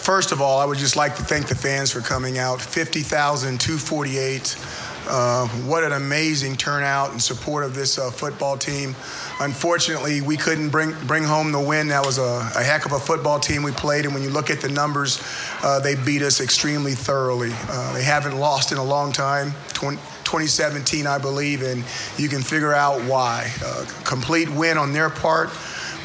First of all, I would just like to thank the fans for coming out. 50,248. Uh, what an amazing turnout and support of this uh, football team. Unfortunately, we couldn't bring bring home the win. That was a, a heck of a football team we played, and when you look at the numbers, uh, they beat us extremely thoroughly. Uh, they haven't lost in a long time. 20, 2017, I believe, and you can figure out why. Uh, complete win on their part.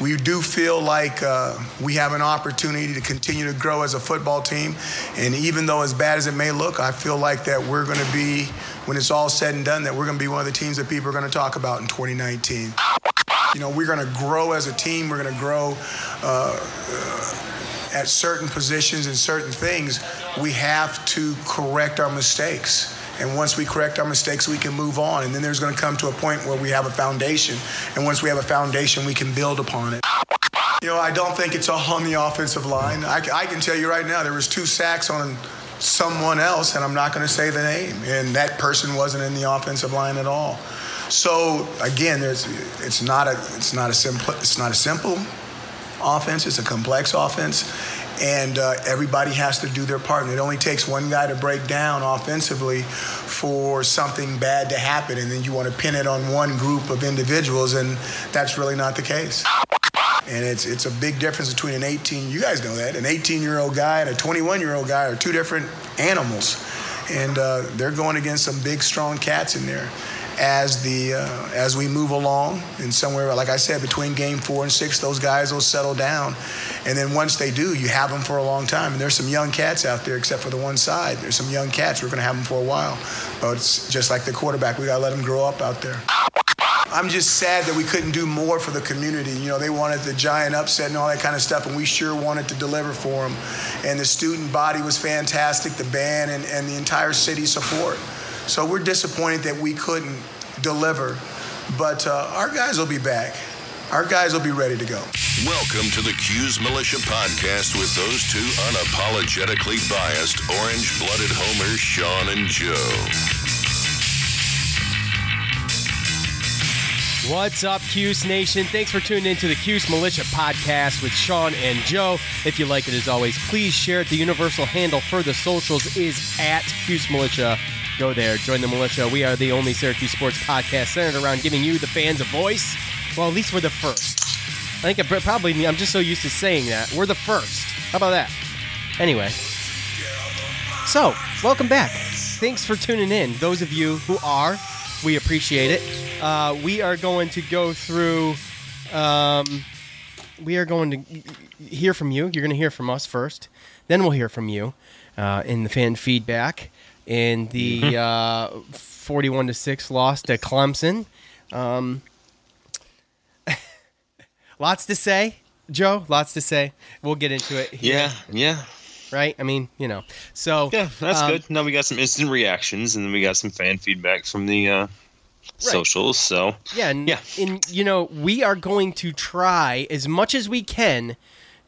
We do feel like uh, we have an opportunity to continue to grow as a football team. And even though as bad as it may look, I feel like that we're going to be, when it's all said and done, that we're going to be one of the teams that people are going to talk about in 2019. You know, we're going to grow as a team. We're going to grow uh, uh, at certain positions and certain things. We have to correct our mistakes. And once we correct our mistakes, we can move on. And then there's going to come to a point where we have a foundation. And once we have a foundation, we can build upon it. You know, I don't think it's all on the offensive line. I, I can tell you right now, there was two sacks on someone else, and I'm not going to say the name. And that person wasn't in the offensive line at all. So again, it's not a it's not a simple it's not a simple offense. It's a complex offense, and uh, everybody has to do their part. And it only takes one guy to break down offensively for something bad to happen, and then you want to pin it on one group of individuals, and that's really not the case. And it's it's a big difference between an 18. You guys know that an 18 year old guy and a 21 year old guy are two different animals, and uh, they're going against some big strong cats in there as the uh, as we move along and somewhere like I said between game four and six those guys will settle down and then once they do you have them for a long time and there's some young cats out there except for the one side there's some young cats we're going to have them for a while but it's just like the quarterback we got to let them grow up out there I'm just sad that we couldn't do more for the community. You know, they wanted the giant upset and all that kind of stuff, and we sure wanted to deliver for them. And the student body was fantastic, the band and, and the entire city support. So we're disappointed that we couldn't deliver, but uh, our guys will be back. Our guys will be ready to go. Welcome to the Cuse Militia Podcast with those two unapologetically biased, orange blooded homers, Sean and Joe. What's up, Cuse Nation? Thanks for tuning into the Cuse Militia podcast with Sean and Joe. If you like it, as always, please share it. The universal handle for the socials is at Cuse Militia. Go there, join the militia. We are the only Syracuse sports podcast centered around giving you, the fans, a voice. Well, at least we're the first. I think I probably, I'm just so used to saying that. We're the first. How about that? Anyway. So, welcome back. Thanks for tuning in. Those of you who are, we appreciate it. Uh, we are going to go through. Um, we are going to hear from you. You're going to hear from us first. Then we'll hear from you uh, in the fan feedback. In the uh, 41 to six loss to Clemson. Um, lots to say, Joe. Lots to say. We'll get into it. Here, Yeah, yeah, Right. I mean, you know. So yeah. That's um, good. Now we got some instant reactions, and then we got some fan feedback from the uh, socials. So Yeah, and, Yeah. and you know, we are going to try as much as we can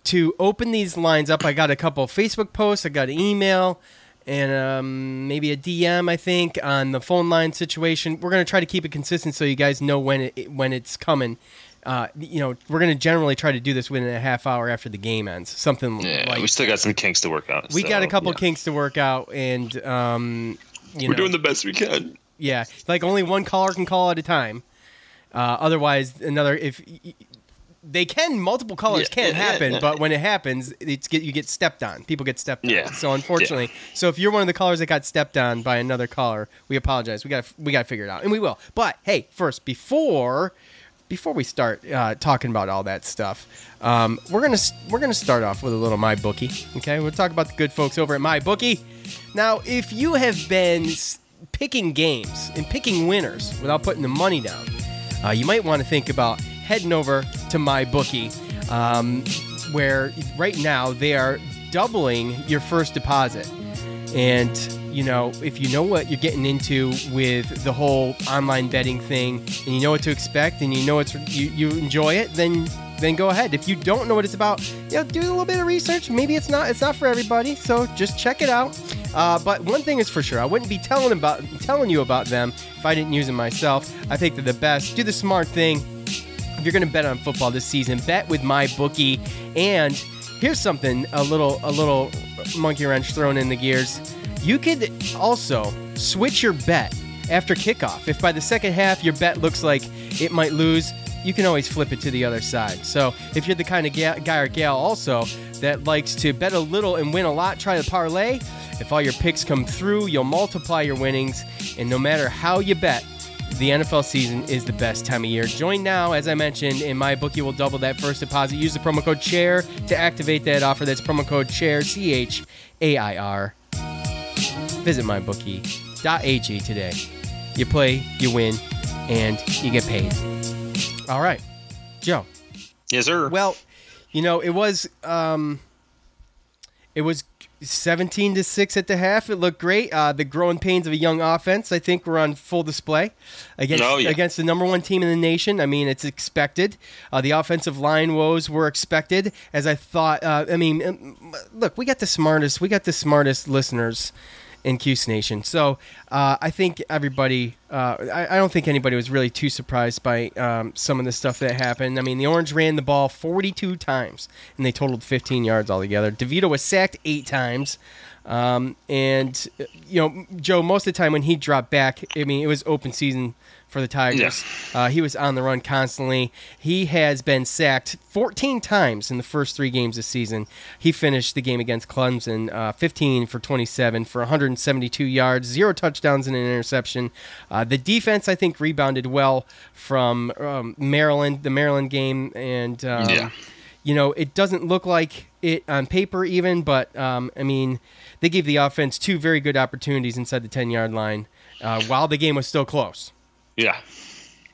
to open these lines up. I got a couple of Facebook posts, I got an email, and um, maybe a DM. I think on the phone line situation. We're going to try to keep it consistent so you guys know when it when it's coming. Uh, you know, we're going to generally try to do this within a half hour after the game ends. Something yeah, like we still got some kinks to work out. we so, got a couple yeah. kinks to work out, and um, you We're know, doing the best we can. yeah, like only one caller can call at a time. Uh, otherwise, another if they can multiple colors Yeah, can yeah, happen, yeah. but when it happens, it's get you get stepped on. People get stepped on. Yeah, So unfortunately, so if you're one of the callers that got stepped on by another caller, we apologize. We got we got to figure it out, and we will. But hey, first before before we start uh, talking about all that stuff, um, we're gonna we're gonna start off with a little my bookie. Okay, we'll talk about the good folks over at my bookie. Now, if you have been picking games and picking winners without putting the money down, uh, you might want to think about heading over to my bookie, um, where right now they are doubling your first deposit. And you know, if you know what you're getting into with the whole online betting thing, and you know what to expect, and you know it's you, you enjoy it, then then go ahead. If you don't know what it's about, you know, do a little bit of research. Maybe it's not it's not for everybody, so just check it out. Uh, but one thing is for sure, I wouldn't be telling about telling you about them if I didn't use them myself. I think they're the best. Do the smart thing. If you're going to bet on football this season, bet with my bookie. And here's something a little a little monkey wrench thrown in the gears. You could also switch your bet after kickoff. If by the second half your bet looks like it might lose, you can always flip it to the other side. So if you're the kind of guy or gal also that likes to bet a little and win a lot, try the parlay. If all your picks come through, you'll multiply your winnings. And no matter how you bet, the NFL season is the best time of year. Join now, as I mentioned, in my bookie will double that first deposit. Use the promo code CHAIR to activate that offer. That's promo code CHAIR, C H A I R. Visit mybookie.ag today. You play, you win, and you get paid. All right, Joe. Yes, sir. Well, you know, it was um, it was 17 to 6 at the half. It looked great. Uh, the growing pains of a young offense, I think, were on full display against Oh, yeah. against the number one team in the nation. I mean, it's expected. Uh, the offensive line woes were expected, as I thought. Uh, I mean, um, look, we got the smartest, we got the smartest listeners in Cuse Nation. So uh, I think everybody, uh, I, I don't think anybody was really too surprised by um, some of the stuff that happened. I mean, the Orange ran the ball 42 times and they totaled 15 yards altogether. DeVito was sacked eight times. Um, and, uh, you know, Joe, most of the time when he dropped back, I mean, it was open season for the Tigers. Uh, he was on the run constantly. He has been sacked 14 times in the first three games this season. He finished the game against Clemson uh, 15 for 27 for 172 yards, zero touchdowns and an interception. Uh, the defense, I think, rebounded well from um, Maryland, the Maryland game, and um, Yeah. you know, it doesn't look like it on paper even, but um, I mean, they gave the offense two very good opportunities inside the 10 yard line uh, while the game was still close. Yeah.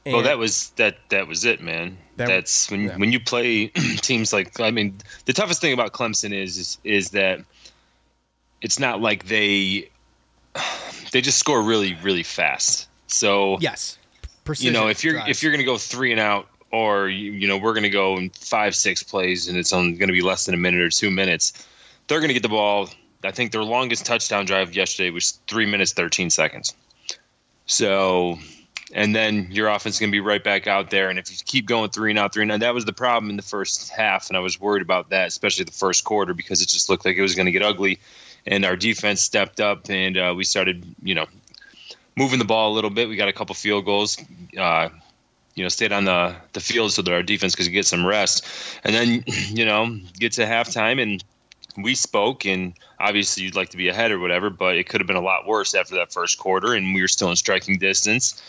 well, that was that. That was it, man. That- That's when yeah. when you play teams like. I mean, the toughest thing about Clemson is is, is that it's not like they they just score really really fast. So Yes. you know if you're drives. if you're gonna go three and out, or you, you know we're gonna go in five six plays, and it's only gonna be less than a minute or two minutes, they're gonna get the ball. I think their longest touchdown drive yesterday was three minutes thirteen seconds. So, and then your offense is going to be right back out there. And if you keep going three and out, three and out, that was the problem in the first half. And I was worried about that, especially the first quarter, because it just looked like it was going to get ugly. And our defense stepped up and uh, we started, you know, moving the ball a little bit. We got a couple field goals. Uh, you know, stayed on the, the field so that our defense could get some rest. And then, you know, get to halftime and we spoke and obviously you'd like to be ahead or whatever, but it could have been a lot worse after that first quarter and we were still in striking distance.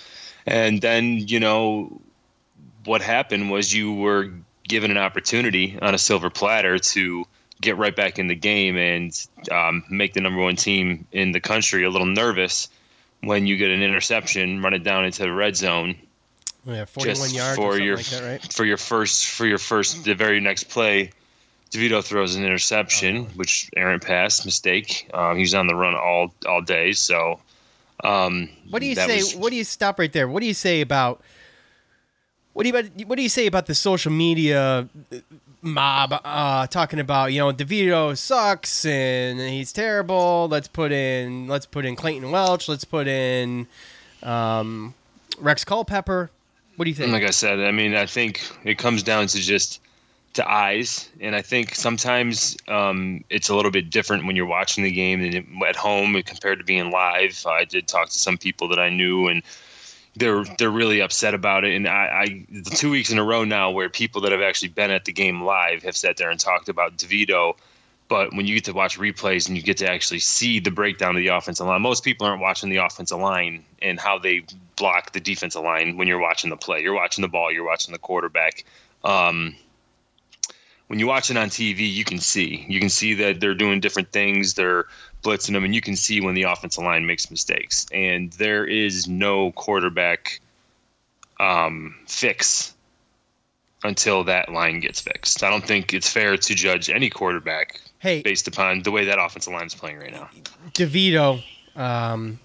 And then, you know, what happened was you were given an opportunity on a silver platter to get right back in the game and um, make the number one team in the country a little nervous when you get an interception, run it down into the red zone yeah, 41 just yards for your like that, right? for your first for your first the very next play. DeVito throws an interception, Uh-huh. which Aaron passed mistake. Um, he was on the run all all day, so. Um, What do you say? was- what do you stop right there? What do you say about what do you about, what do you say about the social media mob uh, talking about you know DeVito sucks and he's terrible. Let's put in let's put in Clayton Welch. Let's put in um, Rex Culpepper. What do you think? like I said, I mean, I think it comes down to just to eyes, and I think sometimes um, it's a little bit different when you're watching the game than at home compared to being live. I did talk to some people that I knew, and they're they're really upset about it. And I, I two weeks in a row now where people that have actually been at the game live have sat there and talked about DeVito But when you get to watch replays and you get to actually see the breakdown of the offensive line, most people aren't watching the offensive line and how they block the defensive line when you're watching the play. You're watching the ball, you're watching the quarterback. Um, when you watch it on TV, you can see. You can see that they're doing different things. They're blitzing them, and you can see when the offensive line makes mistakes. And there is no quarterback um, fix until that line gets fixed. I don't think it's fair to judge any quarterback Hey, based upon the way that offensive line is playing right now. DeVito, um,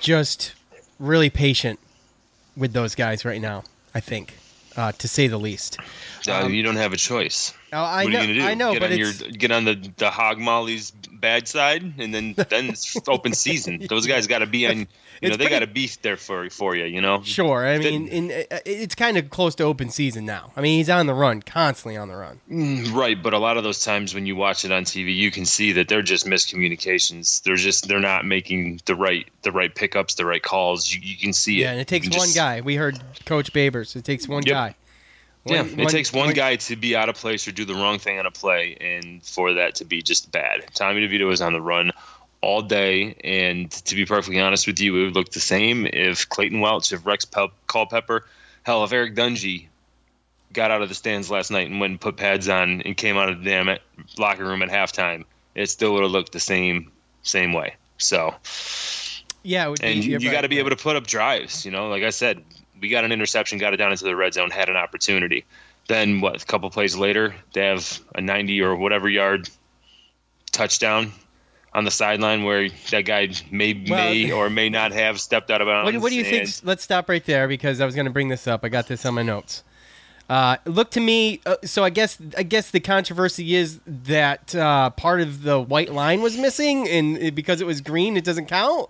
just really patient with those guys right now. I think, uh, to say the least. Uh, you don't have a choice. Oh, I what know, are you gonna do? I know, get but on your get on the the hog molly's bad side, and then then it's open season. Those guys got to be on. You know, they pretty- got a beast there for for you. You know. sure. I mean, in, uh, it's kind of close to open season now. I mean, he's on the run, constantly on the run. Right, but a lot of those times when you watch it on TV, you can see that they're just miscommunications. They're just they're not making the right the right pickups, the right calls. You, you can see it. Yeah, and it takes one just- guy. We heard Coach Babers. It takes one Yep. guy. Yeah, One- it takes one one- guy to be out of place or do the wrong thing on a play, and for that to be just bad. Tommy DeVito was on the run all day, and to be perfectly honest with you, it would look the same if Clayton Welch, if Rex Pel- Culpepper, hell, if Eric Dungey got out of the stands last night and went and put pads on and came out of the damn locker room at halftime, it still would have looked the same same way. So, Yeah, it would and you, you got to be able to put up drives. You know, like I said, we got an interception, got it down into the red zone, had an opportunity. Then what? A couple plays later, they have a 90 or whatever yard touchdown on the sideline where that guy may Well- may or may not have stepped out of bounds. What, what do you think? Let's stop right there because I was going to bring this up. I got this on my notes. Uh, look to me. Uh, so I guess I guess the controversy is that uh, part of the white line was missing, and it, because it was green, it doesn't count.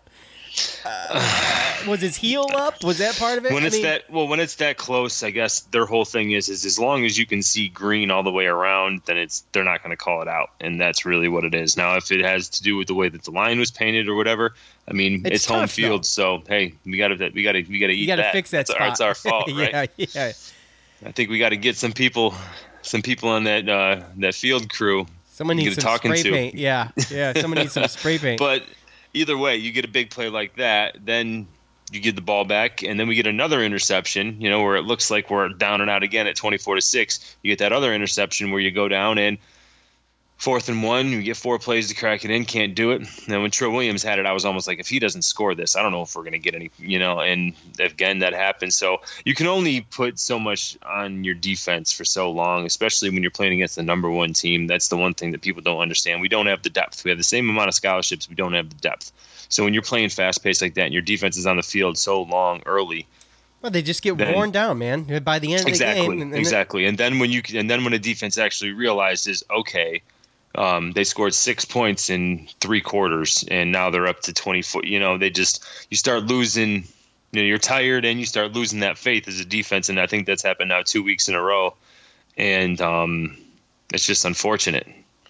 Uh, was his heel up? Was that part of it? When I it's mean, that well, when it's that close, I guess their whole thing is is as long as you can see green all the way around, then it's they're not going to call it out, and that's really what it is. Now, if it has to do with the way that the line was painted or whatever, I mean, It's it's, home tough, field, so hey, we got to we got to we got to eat you got to that. fix that It's our- It's our fault, right? yeah, yeah. I think we got to get some people, some people on that uh, that field crew. Someone needs some spray to. paint. Yeah, yeah. Someone needs some spray paint. But either way, you get a big play like that, then you get the ball back, and then we get another interception. You know, where it looks like we're down and out again at twenty-four to six. You get that other interception where you go down and fourth and one, you get four plays to crack it in, can't do it. And when Troy Williams had it, I was almost like, if he doesn't score this, I don't know if we're going to get any. You know, and again, that happened. So you can only put so much on your defense for so long, especially when you're playing against the number one team. That's the one thing that people don't understand. We don't have the depth. We have the same amount of scholarships. We don't have the depth. So when you're playing fast paced like that and your defense is on the field so long early, well, they just get then- worn down, man. By the end of the exactly, game, and, and exactly. And then when you and then when a defense actually realizes, okay, um, they scored six points in three quarters, and now they're up to twenty four. You know, they just you start losing. You know, you're tired, and you start losing that faith as a defense, and I think that's happened now two weeks in a row, and um, it's just unfortunate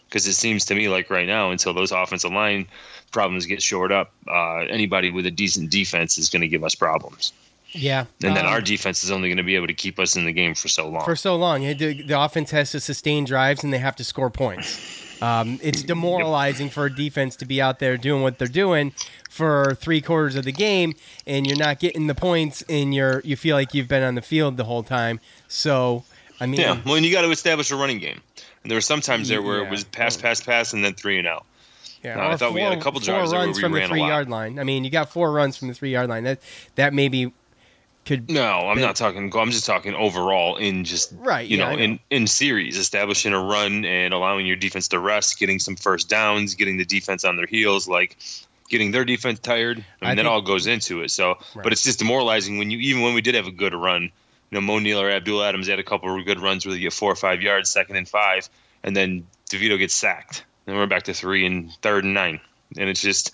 because it seems to me like right now, until those offensive line problems get shored up, uh, anybody with a decent defense is going to give us problems. yeah. And then um, our defense is only going to be able to keep us in the game for so long. for so long. The, the offense has to sustain drives and they have to score points. Um, it's demoralizing for a defense to be out there doing what they're doing for three quarters of the game, and you're not getting the points, and you're you feel like you've been on the field the whole time. So, I mean, yeah, well, and you got to establish a running game. And there were some times there where Yeah. it was pass, pass, pass, and then three and out. yeah, No, I thought we had a couple four drives where runs we from the three yard line. I mean, you got four runs from the three yard line. That that maybe could No, I'm not talking. I'm just talking overall in just Right, You yeah, know, know. in in series, establishing a run and allowing your defense to rest, getting some first downs, getting the defense on their heels, like getting their defense tired. I I that think- all goes into it. So, Right. but it's just demoralizing when you even when we did have a good run. You know, Moe Neal or Abdul Adams had a couple of good runs where you get four or five yards, second and five, and then DeVito gets sacked. and we're back to three and third and nine, and it's just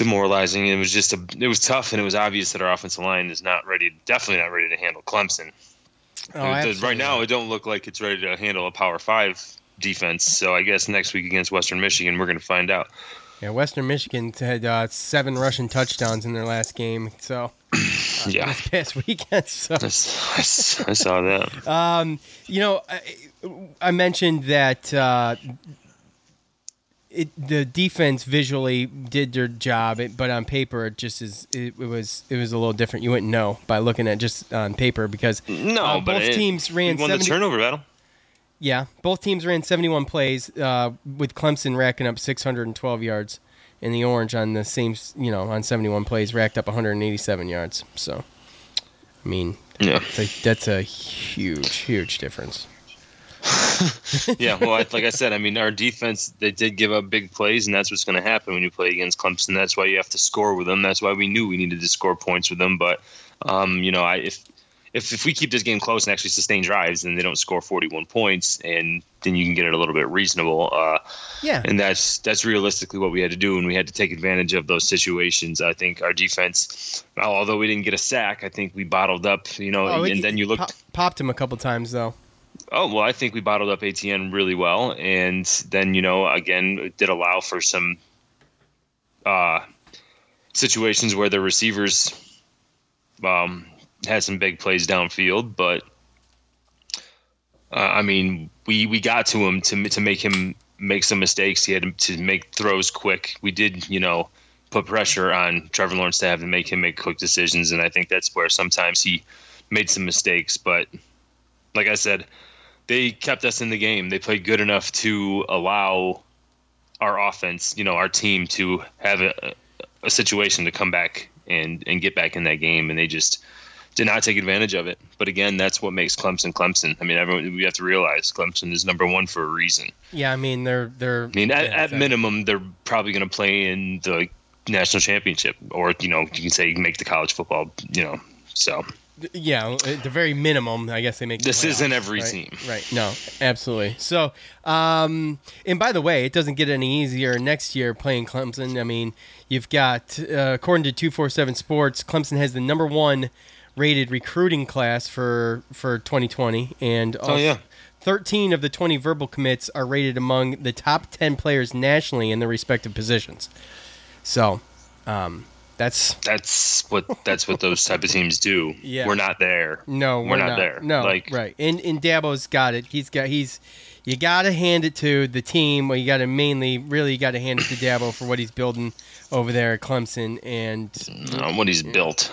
demoralizing. It was just a, it was tough, and it was obvious that our offensive line is not ready, definitely not ready to handle Clemson. Oh, does- right now, it don't look like it's ready to handle a Power Five defense. So I guess next week against Western Michigan, we're going to find out. Yeah, Western Michigan had uh, seven rushing touchdowns in their last game. So yeah, this past weekend. So I saw that. Um, you know, I, I mentioned that uh, it, the defense visually did their job, it, but on paper, it just is. It, it was it was a little different. You wouldn't know by looking at just on paper because No, uh, but both it- teams ran won 70 the turnover battle. Yeah, both teams ran 71 plays, uh, with Clemson racking up 612 yards, and the Orange on the same, you know, on 71 plays racked up 187 yards. So, I mean, Yeah, that's a, that's a huge, huge difference. yeah. Well, I, like I said, I mean, our defense they did give up big plays, and that's what's going to happen when you play against Clemson. That's why you have to score with them. That's why we knew we needed to score points with them. But, um, you know, I if if if we keep this game close and actually sustain drives, then they don't score 41 points, and then you can get it a little bit reasonable. Uh, Yeah, and that's that's realistically what we had to do, and we had to take advantage of those situations. I think our defense, although we didn't get a sack, I think we bottled up. You know, Oh, and he- then you looked. pop- popped him a couple times though. Oh well, I think we bottled up Etienne really well, and then you know again it did allow for some uh, situations where the receivers um, had some big plays downfield, but uh, I mean we we got to him to to make him make some mistakes. He had to make throws quick. We did you know put pressure on Trevor Lawrence to have to make him make quick decisions, and I think that's where sometimes he made some mistakes, but like I said, they kept us in the game. They played good enough to allow our offense, you know, our team to have a, a situation to come back and and get back in that game, and they just did not take advantage of it. But again, that's what makes Clemson Clemson. I mean, everyone we have to realize Clemson is number one for a reason. Yeah, I mean they're they're. I mean, at, yeah, at minimum, they're probably going to play in the national championship, or you know, you can say make the college football. You know, so Yeah, at the very minimum, I guess they make. the This isn't every right? team. right? No, absolutely. So, um, and by the way, it doesn't get any easier next year playing Clemson. I mean, you've got uh, according to two four seven Sports, Clemson has the number one rated recruiting class for for 2020, and Oh, yeah. 13 of the 20 verbal commits are rated among the top 10 players nationally in their respective positions. So, um, that's that's what that's what those type of teams do. Yeah. We're not there. No, we're, we're, not, there. No, like right. And and Dabo's got it. He's got he's you got to hand it to the team. Well, you got to mainly really you got to hand it to Dabo for what he's building over there at Clemson. And uh, what he's built.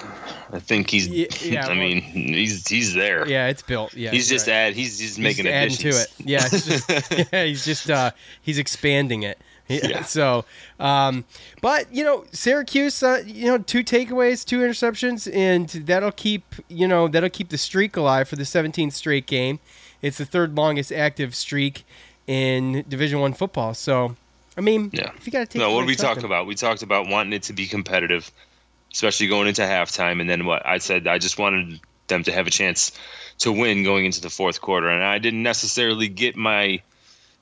I think he's. Yeah, yeah, I mean, he's he's there. yeah, it's built. Yeah, he's just right. add. He's he's He's making just adding to it. Yeah, it's just, yeah, he's just uh, he's expanding it. Yeah, Yeah. So, um, but you know, Syracuse, uh, you know, two takeaways, two interceptions, and that'll keep you know that'll keep the streak alive for the 17th straight game. It's the third longest active streak in Division One football. So, I mean, Yeah. if you got to take No, what did we talk about? We talked about wanting it to be competitive, especially going into halftime. And then what I said, I just wanted them to have a chance to win going into the fourth quarter. And I didn't necessarily get my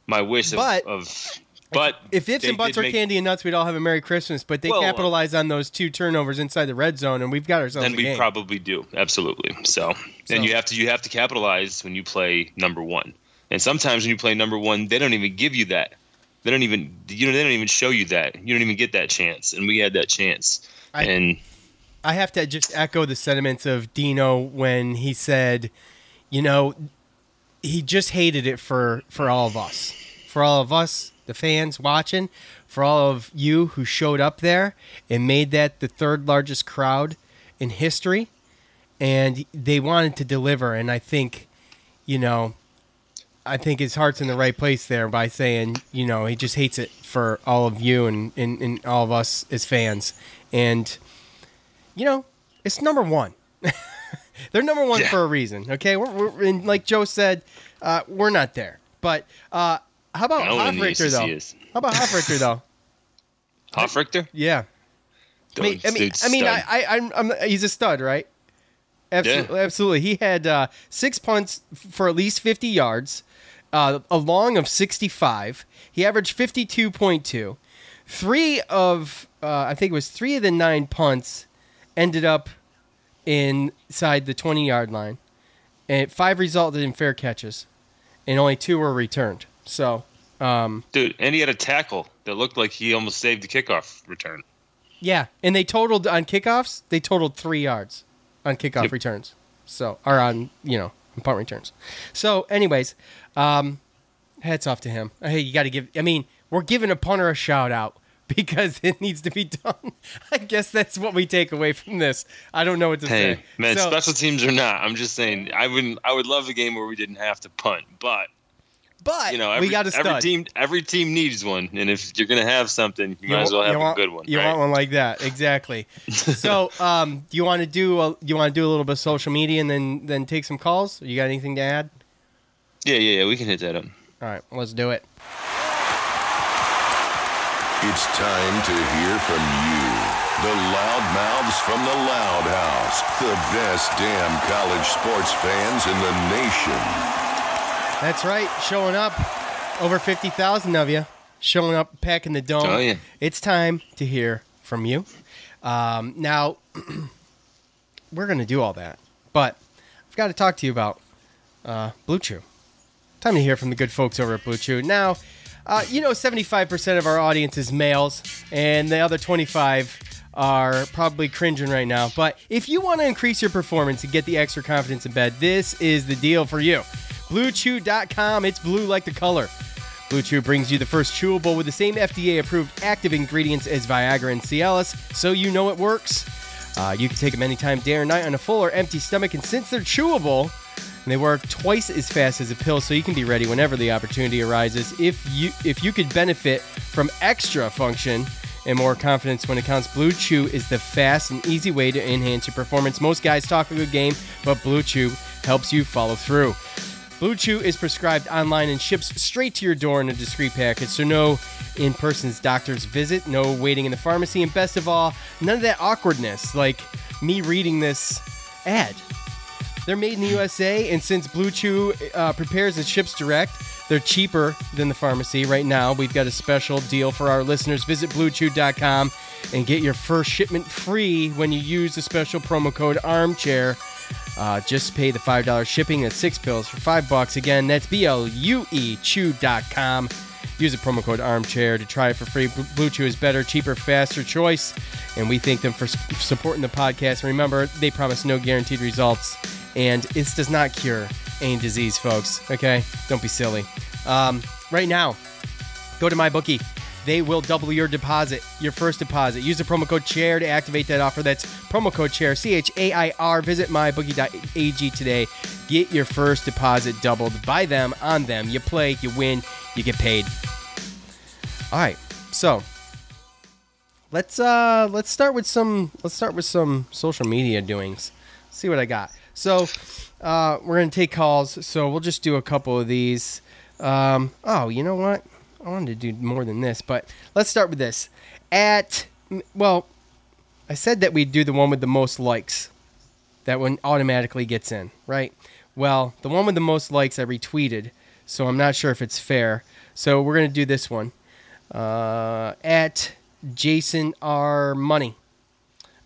my wish of. But- of but If ifs and buts are make- candy and nuts, we'd all have a Merry Christmas. But they Well, capitalized on those two turnovers inside the red zone, and we've got ourselves then a we game. probably do absolutely. So, So- and you have to you have to capitalize when you play number one. And sometimes when you play number one, they don't even give you that. They don't even you know they don't even show you that. You don't even get that chance. And we had that chance. I- and I have to just echo the sentiments of Dino when he said, you know, he just hated it for for all of us, for all of us, the fans watching, for all of you who showed up there and made that the third largest crowd in history, and they wanted to deliver. And I think, you know, I think his heart's in the right place there by saying, you know, he just hates it for all of you and, and, and all of us as fans. And you know, it's number one. They're number one Yeah. for a reason. Okay, we're, we're and like Joe said, uh, we're not there. But uh, how about No one in the Hofrichter though? How about Hofrichter though? Hofrichter? Yeah, I mean, I mean, I, mean I, I, I'm, I'm, he's a stud, right? Absolutely, absolutely. He had uh, six punts for at least 50 yards, uh, a long of 65. He averaged 52.2. Three of, uh, I think it was three of the nine punts ended up inside the 20 yard line, and five resulted in fair catches, and only two were returned. So, um, Dude, and he had a tackle that looked like he almost saved the kickoff return. Yeah, and they totaled on kickoffs. They totaled three yards on kickoff Yep. returns. So, or on you know on punt returns. So, anyways, um, hats off to him. Hey, you got to give. I mean, we're giving a punter a shout out because it needs to be done. I guess that's what we take away from this. I don't know what to Hey, say. man, So- special teams or not, I'm just saying I wouldn't. I would love a game where we didn't have to punt, but but you know, every, we got a every team, every team needs one, and if you're gonna have something, you, might as well have you a want, good one. You right? want one like that, exactly. so, um, do you want to do a, you want to do a little bit of social media and then then take some calls? You got anything to add? Yeah, yeah, yeah. We can hit that up. All right, let's do it. It's time to hear from you. The loudmouths from the Loud House. The best damn college sports fans in the nation. That's right, showing up. Over fifty thousand of you showing up, packing the dome. Oh, yeah. It's time to hear from you. Um, now, we're gonna do all that, but I've got to talk to you about uh, Blue Chew. Time to hear from the good folks over at Blue Chew. Now, uh, you know, 75% of our audience is males, and the other 25 are probably cringing right now. But if you want to increase your performance and get the extra confidence in bed, this is the deal for you. BlueChew.com, it's blue like the color. Blue Chew brings you the first chewable with the same FDA approved active ingredients as Viagra and Cialis, so you know it works. Uh, you can take them anytime, day or night, on a full or empty stomach, and since they're chewable, they work twice as fast as a pill, so you can be ready whenever the opportunity arises. If you if you could benefit from extra function and more confidence when it counts, Blue Chew is the fast and easy way to enhance your performance. Most guys talk a good game, but Blue Chew helps you follow through. Blue Chew is prescribed online and ships straight to your door in a discreet package, so no in person's doctor's visit, no waiting in the pharmacy, and best of all, none of that awkwardness like me reading this ad. They're made in the USA, and since Blue Chew uh, prepares and ships direct, they're cheaper than the pharmacy. Right now, we've got a special deal for our listeners. Visit BlueChew.com and get your first shipment free when you use the special promo code Armchair. Uh, just pay the five dollars shipping. That's six pills for five bucks. Again, that's B L U E Chew.com. Use the promo code Armchair to try it for free. Blue Chew is better, cheaper, faster choice, and we thank them for supporting the podcast. And remember, they promise no guaranteed results, and this does not cure any disease, folks. Okay, don't be silly. Um, right now, go to my bookie. They will double your deposit, your first deposit. Use the promo code CHAIR to activate that offer. That's promo code CHAIR, C H A I R. Visit mybookie.ag today. Get your first deposit doubled by them, on them. You play, you win, you get paid. All right, so let's uh let's start with some let's start with some social media doings. see what I got. So uh, we're gonna take calls. So we'll just do a couple of these. Um, oh, you know what? I wanted to do more than this, but let's start with this. At well, I said that we'd do the one with the most likes. That one automatically gets in, right? Well, the one with the most likes I retweeted, so I'm not sure if it's fair. So we're gonna do this one. Uh, at Jason R. Money.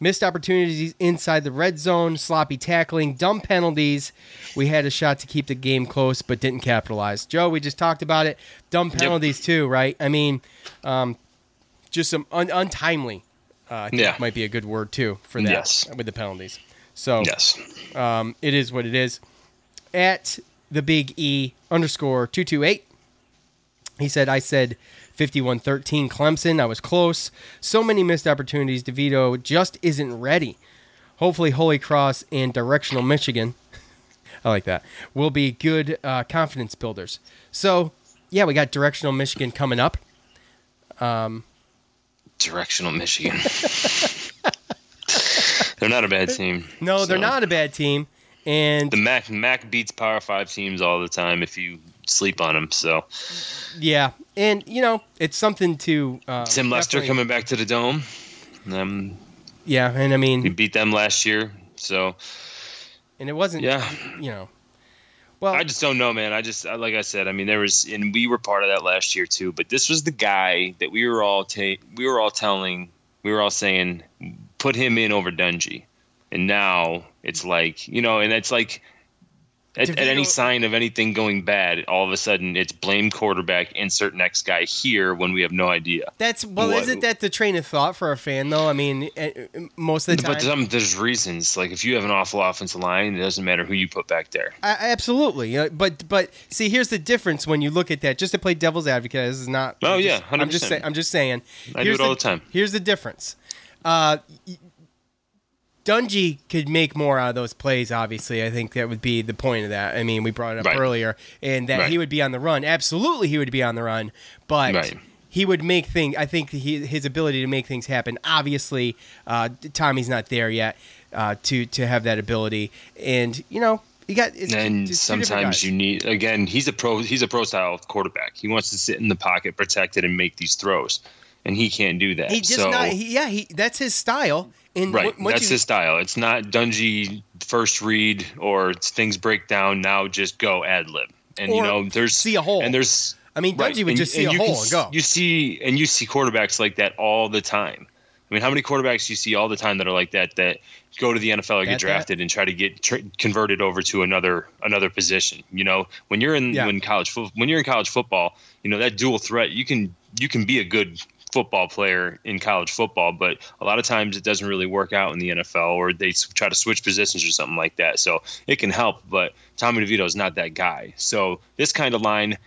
Missed opportunities inside the red zone, sloppy tackling, dumb penalties. We had a shot to keep the game close, but didn't capitalize. Joe, we just talked about it. Dumb penalties too, right? I mean, um, just some un- untimely. Uh, I think Yeah. might be a good word too for that Yes. with the penalties. So Yes. um, it is what it is. At the big E underscore two two eight, he said, "I said 51-13 Clemson. I was close. So many missed opportunities. DeVito just isn't ready. Hopefully, Holy Cross and Directional Michigan, I like that, will be good uh, confidence builders. So, yeah, we got Directional Michigan coming up. Directional Michigan. they're not a bad team. No, they're not a bad team, and The Mac Mac beats Power Five teams all the time if you sleep on him. So yeah, and you know it's something to uh, Tim Lester coming back to the dome. Um, Yeah, and I mean, we beat them last year. So and it wasn't Yeah. you know well I just don't know, man. I just like I said. I mean, there was, and we were part of that last year too. But this was the guy that we were all ta- we were all telling, we were all saying, put him in over Dungey, and now it's like you know, and it's like At, at, any sign of anything going bad, all of a sudden it's blame quarterback, insert next guy here when we have no idea. That's well, isn't that the train of thought for a fan though? I mean, eh, eh, most of the time. But some, there's reasons. Like if you have an awful offensive line, it doesn't matter who you put back there. I, absolutely, but but see, here's the difference when you look at that. Just to play devil's advocate, this is not. Oh I'm yeah, just, I'm just saying. I'm just saying. I do it all the, the time. Here's the difference. Uh, Dungey could make more out of those plays. Obviously, I think that would be the point of that. I mean, we brought it up right. earlier, and that right. he would be on the run. Absolutely, he would be on the run, but. Right. He would make things. I think he, his ability to make things happen. Obviously, uh, Tommy's not there yet uh, to to have that ability, and you know you got. It's, and sometimes you need. Again, he's a pro. He's a pro style quarterback. He wants to sit in the pocket, protect it, and make these throws and he can't do that. He just so, not. He, yeah, he that's his style. And right, that's you, his style. It's not Dungey first read or things break down. Now just go ad lib, and you know there's see a hole, and there's. I mean, Dungey right, would and, just see a hole can, and go. You see, and you see quarterbacks like that all the time. I mean, how many quarterbacks you see all the time that are like that that go to the NFL or get drafted that. and try to get tr- converted over to another another position? You know, when you're in yeah. when college when you're in college football, you know that dual threat. You can you can be a good football player in college football, but a lot of times it doesn't really work out in the NFL or they try to switch positions or something like that. So it can help, but Tommy DeVito is not that guy. So this kind of line,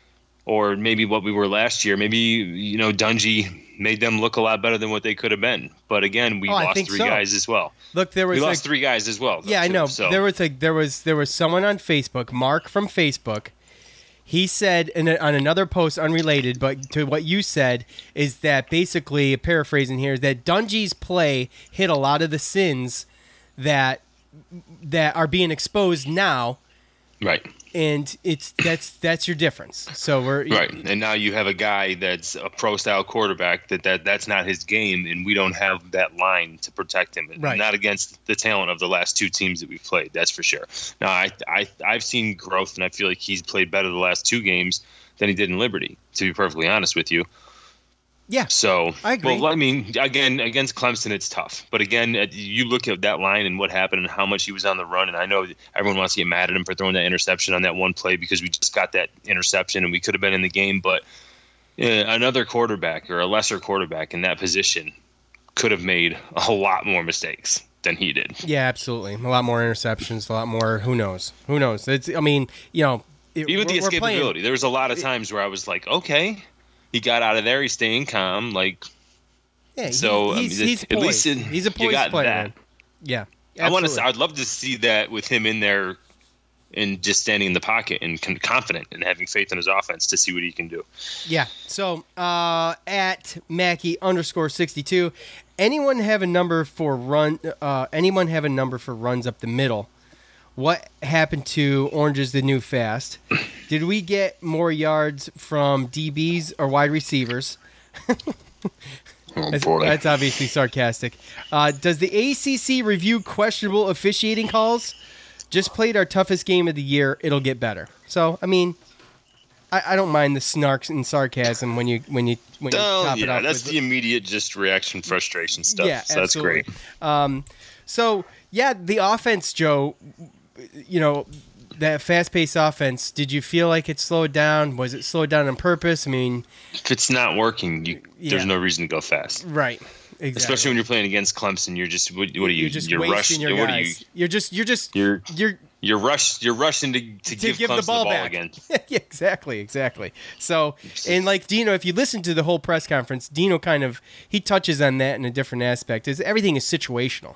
or maybe what we were last year, maybe, you know, Dungey made them look a lot better than what they could have been. But again, we oh, lost three so. guys as well. Look, there was we lost three guys as well. Though, yeah, I know. So. There was like there was there was someone on Facebook, Mark from Facebook he said a, on another post unrelated but to what you said is that basically paraphrasing here is that Dungey's play hit a lot of the sins that that are being exposed now right and it's that's that's your difference. So we're right, and now you have a guy that's a pro style quarterback that, that that's not his game, and we don't have that line to protect him. Right. Not against the talent of the last two teams that we've played, that's for sure. Now I I I've seen growth, and I feel like he's played better the last two games than he did in Liberty. To be perfectly honest with you, yeah. So I agree. Well, I mean, again, against Clemson, it's tough. But again, uh, you look at that line and what happened and how much he was on the run. And I know everyone wants to get mad at him for throwing that interception on that one play because we just got that interception and we could have been in the game. But uh, another quarterback or a lesser quarterback in that position could have made a lot more mistakes than he did. Yeah, absolutely. A lot more interceptions. A lot more. Who knows? Who knows? It's. I mean, you know. It, Even the escapability. Playing, there was a lot of times where I was like, okay he got out of there. He's staying calm. Like, yeah. So he's, I mean, he's at least in, he's a poised player. That. Yeah. Absolutely. I want to. I'd love to see that with him in there, and just standing in the pocket and confident and having faith in his offense to see what he can do. Yeah. So uh, at Mackey underscore sixty two, anyone have a number for run? Uh, anyone have a number for runs up the middle? What happened to Orange is the New Fast? Did we get more yards from DBs or wide receivers? oh, that's, that's obviously sarcastic. Uh, does the ACC review questionable officiating calls? Just played our toughest game of the year. It'll get better. So, I mean, I, I don't mind the snarks and sarcasm when you when you when you oh, top yeah, it off. That's the immediate just reaction, frustration stuff. Yeah, so that's great. Um, so yeah, the offense, Joe you know, that fast-paced offense, did you feel like it slowed down? Was it slowed down on purpose? I mean, if it's not working, you, yeah. there's no reason to go fast. Right. Exactly. Especially when you're playing against Clemson, you're just what, what are you? You're just you're rushed. Your what guys. are you? You're just you're just you're you're you're rushed. You're rushing to, to, to give, give the ball, the ball back again. yeah, exactly, exactly. So, and like Dino, if you listen to the whole press conference, Dino kind of he touches on that in a different aspect. Is everything is situational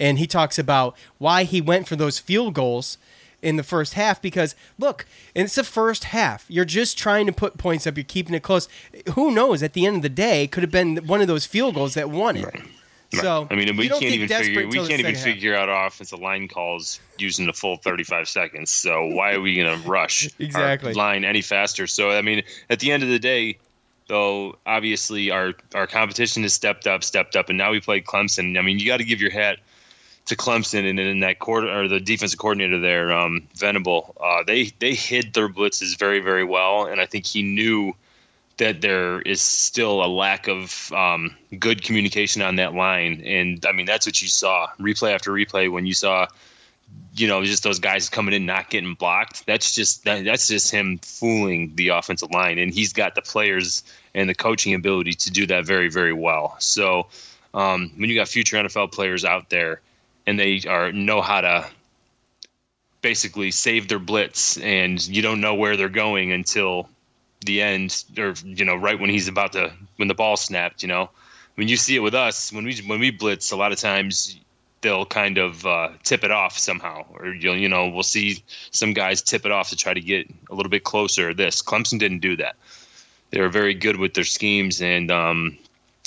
and he talks about why he went for those field goals in the first half because look, it's the first half. You're just trying to put points up. You're keeping it close. Who knows? At the end of the day, could have been one of those field goals that won it. Right. So I mean, we can't even figure we can't even figure out offensive line calls using the full 35 seconds. So why are we going to rush exactly line any faster? So I mean, at the end of the day, though, obviously our our competition has stepped up, stepped up, and now we play Clemson. I mean, you got to give your hat to Clemson and in that quarter or the defensive coordinator there, um, Venable, uh, they they hid their blitzes very very well, and I think he knew that there is still a lack of um, good communication on that line, and I mean that's what you saw replay after replay when you saw you know, just those guys coming in not getting blocked. That's just that, that's just him fooling the offensive line, and he's got the players and the coaching ability to do that very very well. So um, when you got future NFL players out there and they are know how to basically save their blitz, and you don't know where they're going until the end, or you know, right when he's about to when the ball snapped. You know, when you see it with us when we when we blitz, a lot of times they'll kind of uh, tip it off somehow, or you'll you know we'll see some guys tip it off to try to get a little bit closer. This Clemson didn't do that. They were very good with their schemes, and um,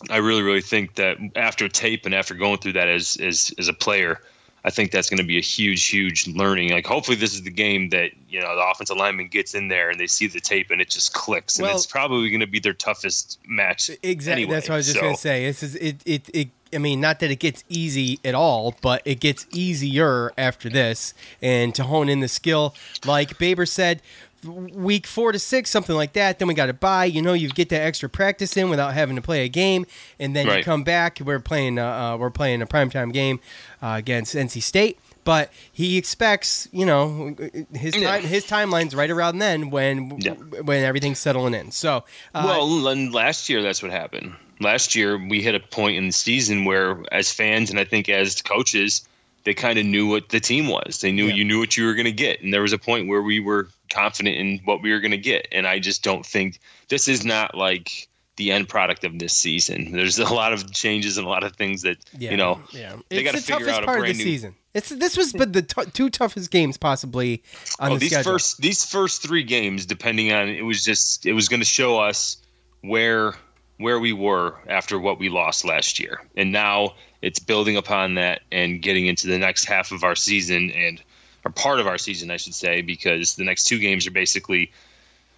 I really really think that after tape and after going through that as as as a player. I think that's going to be a huge, huge learning. Like, hopefully, this is the game that you know the offensive lineman gets in there and they see the tape and it just clicks, and Well- it's probably going to be their toughest match. Exactly. Anyway, That's what I was just so- gonna say. This is it, it. It. I mean, not that it gets easy at all, but it gets easier after this, and to hone in the skill, like Babers said, week four to six, something like that. Then we got to buy. You know, you get that extra practice in without having to play a game, and then you come back. We're playing. Uh, uh, we're playing a primetime game uh, against NC State. But he expects, you know, his time, his timeline's right around then when Yeah. when everything's settling in. So, uh, well, and last year that's what happened. Last year we hit a point in the season where, as fans and I think as coaches, they kind of knew what the team was. They knew Yeah. you knew what you were going to get, and there was a point where we were confident in what we were going to get. And I just don't think this is not like the end product of this season. There's a lot of changes and a lot of things that Yeah, you know yeah. they got to figure out a part of brand the new season. It's this was but the t- two toughest games possibly on oh, the these schedule. first these first three games, depending on it was just it was going to show us where where we were after what we lost last year, and now it's building upon that and getting into the next half of our season and or part of our season, I should say, because the next two games are basically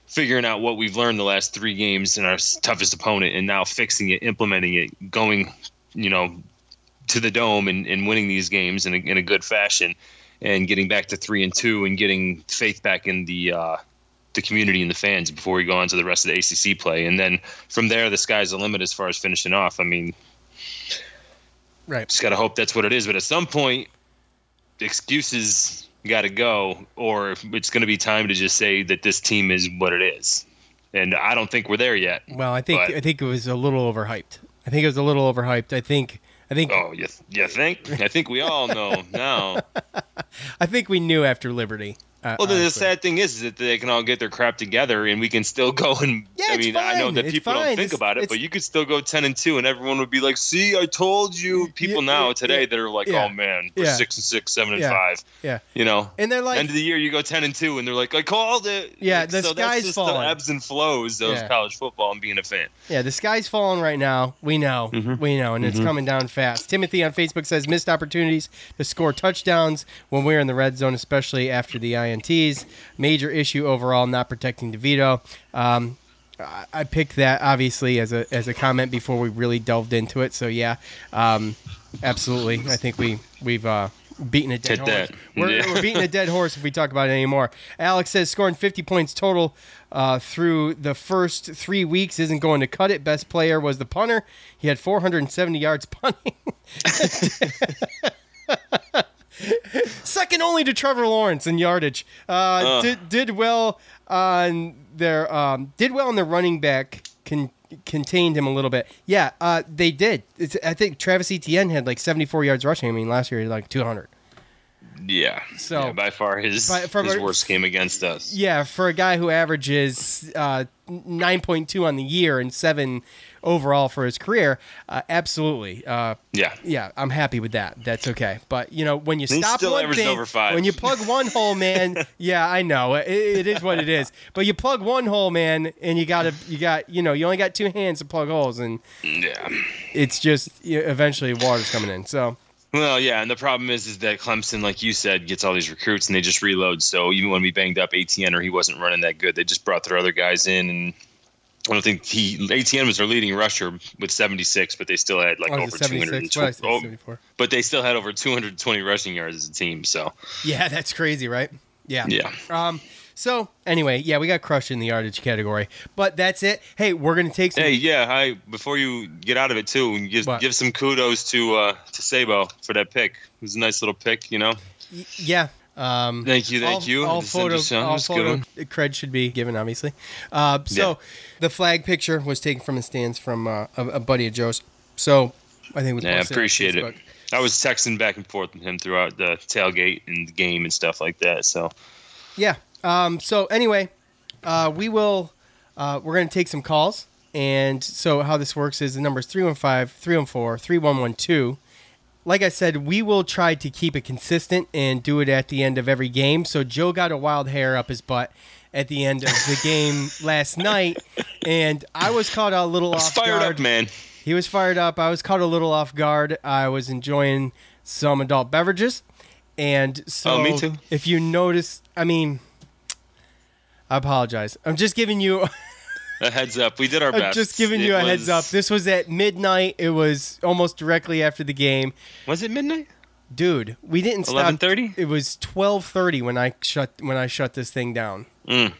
figuring out what we've learned the last three games and our toughest opponent, and now fixing it, implementing it, going, you know, to the dome and, and winning these games in a, in a good fashion and getting back to three and two and getting faith back in the uh, the community and the fans before we go on to the rest of the ACC play. And then from there, the sky's the limit as far as finishing off. I mean, right. just got to hope that's what it is. But at some point, excuses got to go, or it's going to be time to just say that this team is what it is. And I don't think we're there yet. Well, I think But- I think it was a little overhyped. I think it was a little overhyped. I think I think Oh, you, you think? I think we all know now. I think we knew after Liberty. Uh, Well, the honestly. sad thing is, is that they can all get their crap together, and we can still go and. Yeah, I mean, I know fine. that It's people fine. don't think It's- about it, but you could still go ten and two, and everyone would be like, "See, I told you." People Yeah, now yeah, today yeah, that are like, "Oh man, we're six and six, seven and Yeah, five." yeah. You know, And they're like- end of the year, you go ten and two, and they're like, "I called it." Yeah, Like, the so sky's that's just falling. the ebbs and flows of college football and being a fan. Yeah, the sky's falling right now. We know. Mm-hmm. We know. And it's coming down fast. Timothy on Facebook says missed opportunities to score touchdowns when we're in the red zone, especially after the Major issue overall, not protecting DeVito. Um, I- I picked that obviously as a as a comment before we really delved into it. So yeah, um, absolutely. I think we we've uh, beaten a dead Hit horse. We're, Yeah. we're beating a dead horse if we talk about it anymore. Alex says scoring 50 points total uh, through the first three weeks isn't going to cut it. Best player was the punter. He had 470 yards punting. Second only to Trevor Lawrence in yardage. Uh, did, did well on their um, did well on the running back. Con- contained him a little bit. Yeah, uh, they did. It's, I think Travis Etienne had like 74 yards rushing. I mean, last year he had like 200. Yeah. So- Yeah, by far his By- from his a- worst game against us. Yeah, for a guy who averages uh, 9.2 on the year and seven overall for his career, uh, absolutely. Uh, Yeah. yeah, I'm happy with that. That's okay. But you know, when you stop one thing, over five. when you plug one hole, man, yeah, I know it, it is what it is. But you plug one hole, man, and you gotta, you got, you know, you only got two hands to plug holes, and Yeah. it's just eventually water's coming in. So Well, yeah, and the problem is, is that Clemson, like you said, gets all these recruits and they just reload. So even when we banged up Etienne or he wasn't running that good, they just brought their other guys in, and I don't think he Etienne was their leading rusher with 76, but they still had like oh, over is it 76? 220. What did I say, oh, but they still had over 220 rushing yards as a team. So Yeah, that's crazy, right? Yeah. yeah, Um. So anyway, yeah, we got crushed in the yardage category, but that's it. Hey, we're gonna take some. hey, yeah. Hi, before you get out of it too, give What? give some kudos to uh, to Sabo for that pick. It was a nice little pick, you know. Y- yeah. Um, Thank you, thank all, you. All photo, all was a good photo cred should be given, obviously. Uh, so Yeah. the flag picture was taken from the stands from uh, a, a buddy of Joe's. So I think we Yeah, I appreciate it. I was texting back and forth with him throughout the tailgate and the game and stuff like that. So Yeah. Um, so anyway, uh, we will. Uh, we're going to take some calls, and so how this works is the number is 315-314-3112. Like I said, we will try to keep it consistent and do it at the end of every game. So Joe got a wild hair up his butt at the end of the game last night, and I was caught a little off fired guard. up, man. He was fired up. I was caught a little off guard. I was enjoying some adult beverages. And so Oh, me too. if you notice, I mean, I apologize. I'm just giving you A heads up. We did our best. just giving It you a was- heads up. This was at midnight. It was almost directly after the game. was it midnight? Dude, we didn't stop 11:30? It was 12:30 when I shut when I shut this thing down. Mm.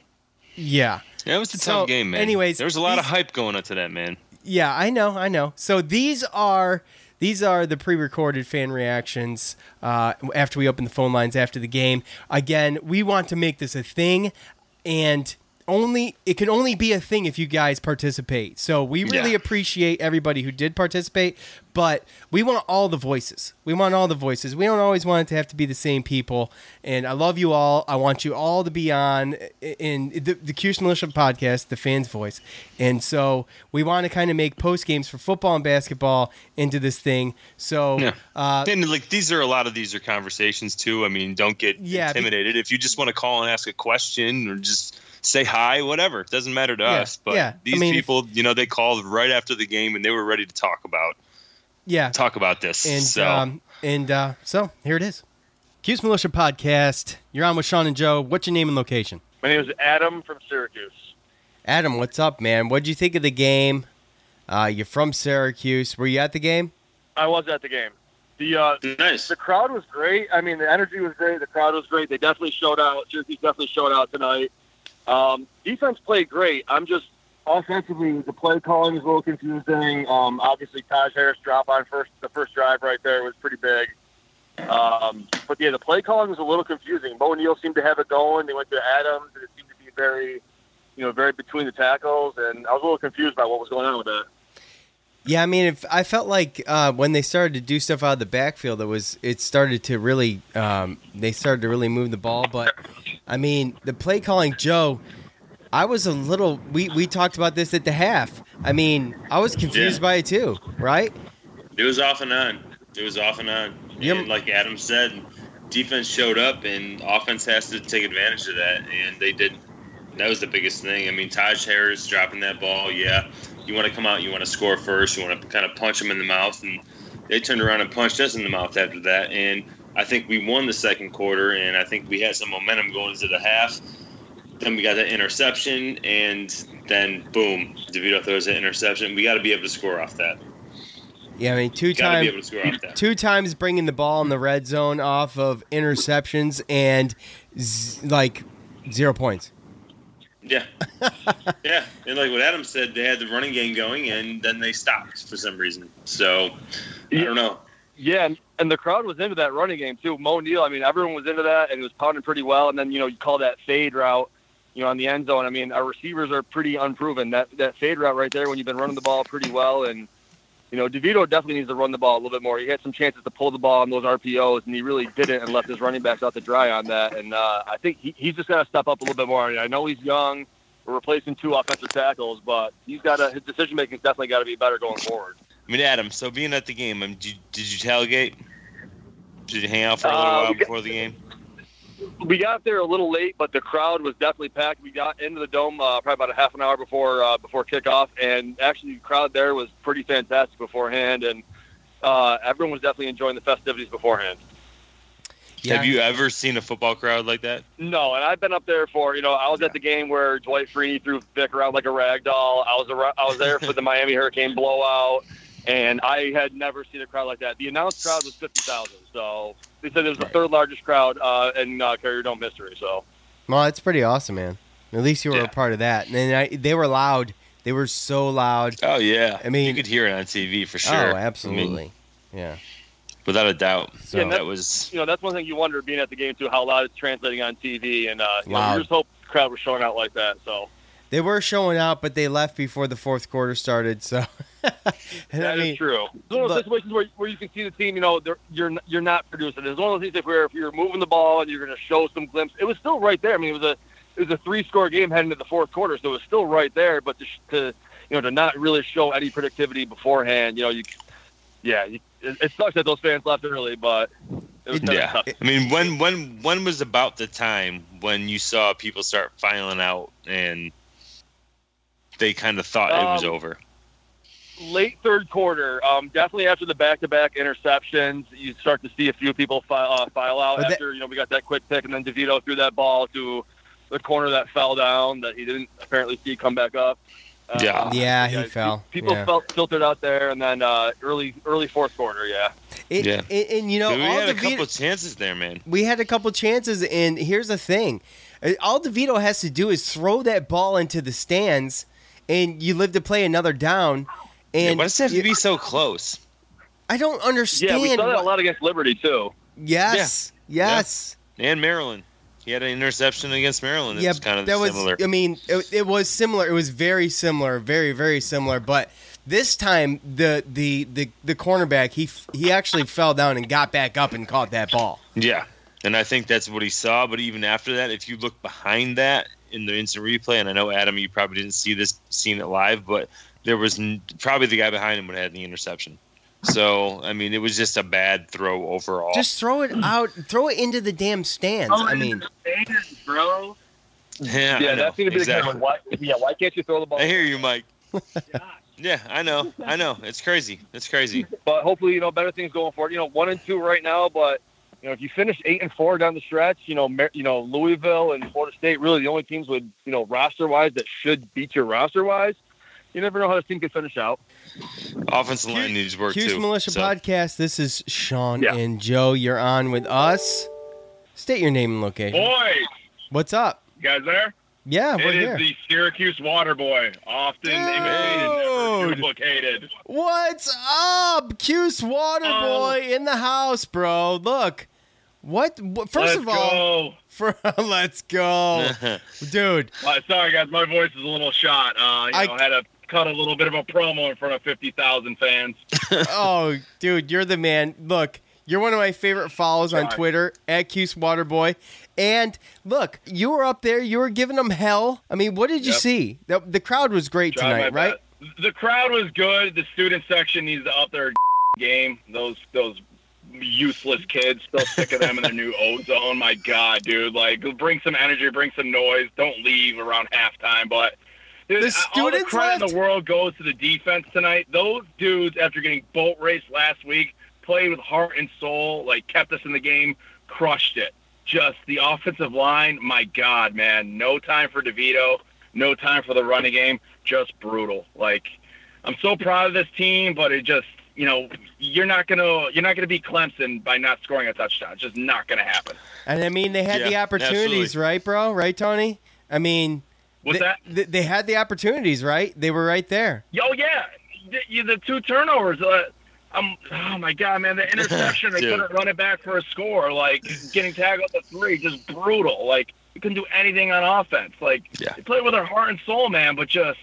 Yeah. Yeah, it was a So, tough game, man. anyways, there was a lot of hype going into that, man. Yeah, I know, I know. So these are these are the pre-recorded fan reactions uh, after we open the phone lines after the game. Again, we want to make this a thing, and only it can only be a thing if you guys participate. So we really Yeah. appreciate everybody who did participate, but we want all the voices. We want all the voices. We don't always want it to have to be the same people. And I love you all. I want you all to be on in the, the Militia podcast, the fans' voice. And so we want to kind of make post games for football and basketball into this thing. So Yeah. uh, and like these are a lot of these are conversations too. I mean, don't get Yeah, be- intimidated. if you just want to call and ask a question or just say hi, whatever, it doesn't matter to Yeah, us. But yeah. I these mean, people, you know, they called right after the game and they were ready to talk about yeah, talk about this. and so um, and uh, so here it is. Cuse Militia podcast. You're on with Sean and Joe. What's your name and location? My name is Adam from Syracuse. Adam, what's up, man? What'd you think of the game? Uh, you're from Syracuse. Were you at the game? I was at the game. The uh, nice. the crowd was great. I mean, the energy was great. The crowd was great. They definitely showed out. Syracuse definitely showed out tonight. Um, defense played great. I'm just offensively, the play calling is a little confusing. Um, obviously, Taj Harris drop on first the first drive right there was pretty big. Um, but yeah, the play calling was a little confusing. Moe Neal seemed to have it going. They went to Adams, and it seemed to be very, you know, very between the tackles. And I was a little confused about what was going on with that. Yeah, I mean, if I felt like uh, when they started to do stuff out of the backfield, it was it started to really um, they started to really move the ball. But I mean, the play calling, Joe, I was a little. We we talked about this at the half. I mean, I was confused Yeah. by it too, right? It was off and on. It was off and on. Yep. And like Adam said, defense showed up and offense has to take advantage of that, and they did. That was the biggest thing. I mean, Taj Harris dropping that ball. Yeah, you want to come out, you want to score first, you want to kind of punch them in the mouth, and they turned around and punched us in the mouth after that. And I think we won the second quarter, and I think we had some momentum going into the half. Then we got that interception, and then boom, DeVito throws an interception. We got to be able to score off that. Yeah, I mean, two Got to be times able to score off that. two times bringing the ball in the red zone off of interceptions and z- like zero points. Yeah, yeah, and like what Adam said, they had the running game going, and then they stopped for some reason. So I don't know. Yeah, and, and the crowd was into that running game too. Moe Neal, I mean, everyone was into that, and it was pounding pretty well. And then you know you call that fade route, you know, on the end zone. I mean, our receivers are pretty unproven. That that fade route right there, when you've been running the ball pretty well, and you know, DeVito definitely needs to run the ball a little bit more. He had some chances to pull the ball on those RPOs, and he really didn't, and left his running backs out to dry on that. And uh, I think he, he's just got to step up a little bit more. I, know he's young. We're replacing two offensive tackles, but he's got to his decision making's definitely got to be better going forward. I mean, Adam. So being at the game, I mean, did, you, did you tailgate? Did you hang out for a little Uh, while before the game? We got there a little late, but the crowd was definitely packed. We got into the dome uh, probably about a half an hour before uh, before kickoff, and actually the crowd there was pretty fantastic beforehand, and uh, everyone was definitely enjoying the festivities beforehand. Yeah. Have you ever seen a football crowd like that? No, and I've been up there for you know I was at the game where Dwight Freeney threw Vick around like a rag doll. I was ar- I was there for the Miami Hurricane blowout, and I had never seen a crowd like that. The announced crowd was fifty thousand, so they said it was the third largest crowd uh, in uh, Carrier Dome history. So. Well, that's pretty awesome, man. At least you were Yeah. a part of that. And then I, they were loud. They were so loud. Oh yeah. I mean- you could hear it on TV for sure. Oh, absolutely. yeah. without a doubt. So- Yeah, and that was You know, that's one thing you wonder being at the game too, how loud it's translating on TV, and uh, you know, Loud. you just hope the crowd was showing out like that. So They were showing out, but they left before the fourth quarter started. So, and that I is true. It's one of those but- situations where, where you can see the team. You know, you're you're not producing. It's one of those things where if you're moving the ball and you're going to show some glimpse, it was still right there. I mean, it was a it was a three score game heading into the fourth quarter, so it was still right there. But to, to you know to not really show any productivity beforehand, you know, you yeah, you, it, it sucks that those fans left early, but it was It- kinda yeah. I mean, when when when was about the time when you saw people start filing out and they kind of thought it was Um, over? Late third quarter, um, definitely after the back-to-back interceptions, you start to see a few people file, uh, file out But that- after you know we got that quick pick, and then DeVito threw that ball to the corner that fell down that he didn't apparently see come back up. Uh, Yeah. Yeah, he pe- fell. People Yeah. felt filtered out there, and then uh, early early fourth quarter, yeah. it, Yeah. and, and, you know, we all had a couple chances there, man. we had a couple chances, and here's the thing: Uh, all DeVito has to do is throw that ball into the stands, and you live to play another down. Yeah, And why does it have to be so close? I don't understand. Yeah, we saw that a lot against Liberty too. yes, yes. And Maryland, he had an interception against Maryland. It yeah, was kind of that similar. was. I mean, it, it was similar. It was very similar, very very similar. But this time, the the the the cornerback he he actually fell down and got back up and caught that ball. Yeah, and I think that's what he saw. But even after that, if you look behind that in the instant replay, and I know Adam, you probably didn't see this, seen it live, but there was n- probably the guy behind him would have had the interception. So I mean, it was just a bad throw overall. Just throw it out. Throw it into the damn stands. I mean, bro. yeah, I Yeah, know. that's going to be exactly. the why, Yeah, why can't you throw the ball? I hear you, Mike. yeah, I know, I know. It's crazy. It's crazy. but hopefully, you know, better things going forward. You know, one and two right now, but you know, if you finish eight and four down the stretch, you know, Mar- you know, Louisville and Florida State, really the only teams with you know roster wise that should beat your roster wise. You never know how this team can finish out. Offensive line needs work Cuse too. Militia so- Podcast. This is Sean Yeah. and Joe. You're on with us. State your name and location. Boys, What's up? you guys there? Yeah, we're It is here. the Syracuse Water Boy, often imitated, never Dude. duplicated. What's up, Cuse Water Um, Boy in the house, bro? Look, what? what first Let's of all, go. for, let's go, dude. Uh, sorry, guys, my voice is a little shot. Uh, you I- know, had to cut a little bit of a promo in front of 50,000 fans. oh, dude, you're the man. Look, you're one of my favorite follows on Twitter at Cuse Waterboy. And look, you were up there. You were giving them hell. I mean, what did you Yep. see? The, the crowd was great Try tonight, right? best. The crowd was good. The student section needs to up their game. Those those useless kids, still sick of them in their new ozone. My God, dude! Like, bring some energy, bring some noise. Don't leave around halftime. But dude, The all the students credit in the world goes to the defense tonight. Those dudes, after getting boat raced last week, played with heart and soul. Like, kept us in the game, crushed it. Just the offensive line. My God, man! No time for DeVito. No time for the running game. Just brutal. Like, I'm so proud of this team, but it just, you know, you're not gonna you're not gonna beat Clemson by not scoring a touchdown. It's just not gonna happen. And I mean, they had Yeah, the opportunities, absolutely. right, bro? Right, Tony? I mean, What's they, that? They, they had the opportunities, right? They were right there. Oh yeah, the, you- the two turnovers. Uh, um, oh my god, man, the interception. they couldn't run it back for a score. Like getting tackled at three, just brutal. Like we couldn't do anything on offense. Like Yeah. they played with our heart and soul, man. But just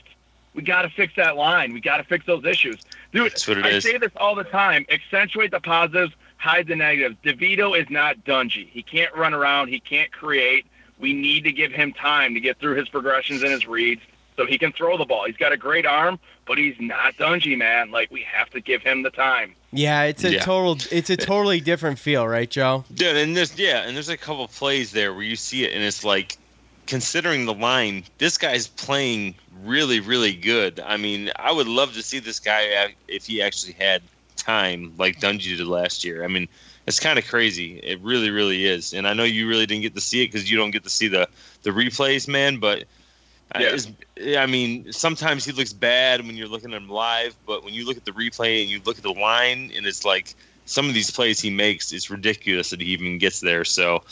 we got to fix that line. We got to fix those issues, dude. That's what it I is. say this all the time. Accentuate the positives, hide the negatives. DeVito is not Dungey. He can't run around. He can't create. We need to give him time to get through his progressions and his reads so he can throw the ball. He's got a great arm, but he's not Dungey, man. Like we have to give him the time. Yeah, it's a Yeah. total. It's a totally different feel, right, Joe? Dude, and there's yeah, and there's a couple plays there where you see it, and it's like, considering the line, this guy's playing really, really good. I mean, I would love to see this guy uh, if he actually had time like Dungey did last year. I mean, it's kind of crazy. It really, really is. And I know you really didn't get to see it because you don't get to see the the replays, man. But I- Yeah. it's- I mean, sometimes he looks bad when you're looking at him live, but when you look at the replay and you look at the line, and it's like some of these plays he makes, it's ridiculous that he even gets there. So,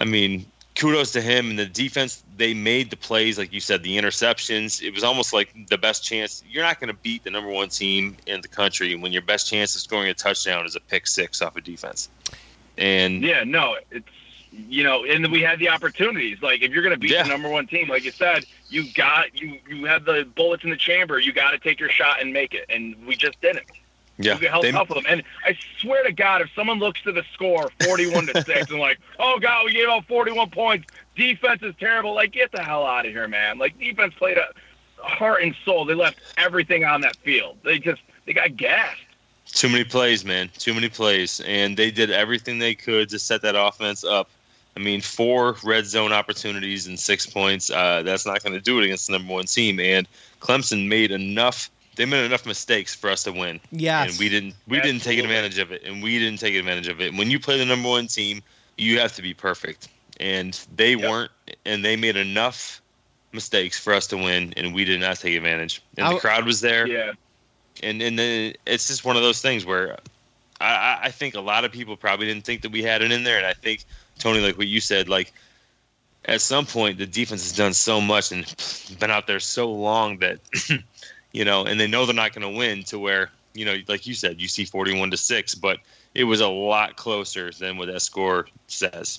I mean, kudos to him and the defense. They made the plays, like you said, the interceptions. It was almost like the best chance. You're not going to beat the number one team in the country when your best chance of scoring a touchdown is a pick six off a of defense. And yeah, no, it's you know, and we had the opportunities. Like if you're going to beat yeah. the number one team, like you said, you got you you have the bullets in the chamber. You got to take your shot and make it, and we just didn't. Yeah, we held they, tough with them. And I swear to God, if someone looks to the score, forty-one to six, and like, oh God, we gave up forty-one points. Defense is terrible. Like, get the hell out of here, man. Like, defense played a heart and soul. They left everything on that field. They just they got gassed. Too many plays, man. Too many plays, and they did everything they could to set that offense up. I mean, four red zone opportunities and six points. Uh, that's not going to do it against the number one team. And Clemson made enough they made enough mistakes for us to win. Yeah, and we didn't we Absolutely. didn't take advantage of it, and we didn't take advantage of it. When you play the number one team, you have to be perfect, and they yep. weren't, and they made enough mistakes for us to win, and we did not take advantage. And the crowd was there. Yeah, and and then it's just one of those things where I, I think a lot of people probably didn't think that we had it in there, and I think Tony, like what you said, like at some point the defense has done so much and been out there so long that you know, and they know they're not going to win to where, you know, like you said, you see 41 to 6, but it was a lot closer than what that score says.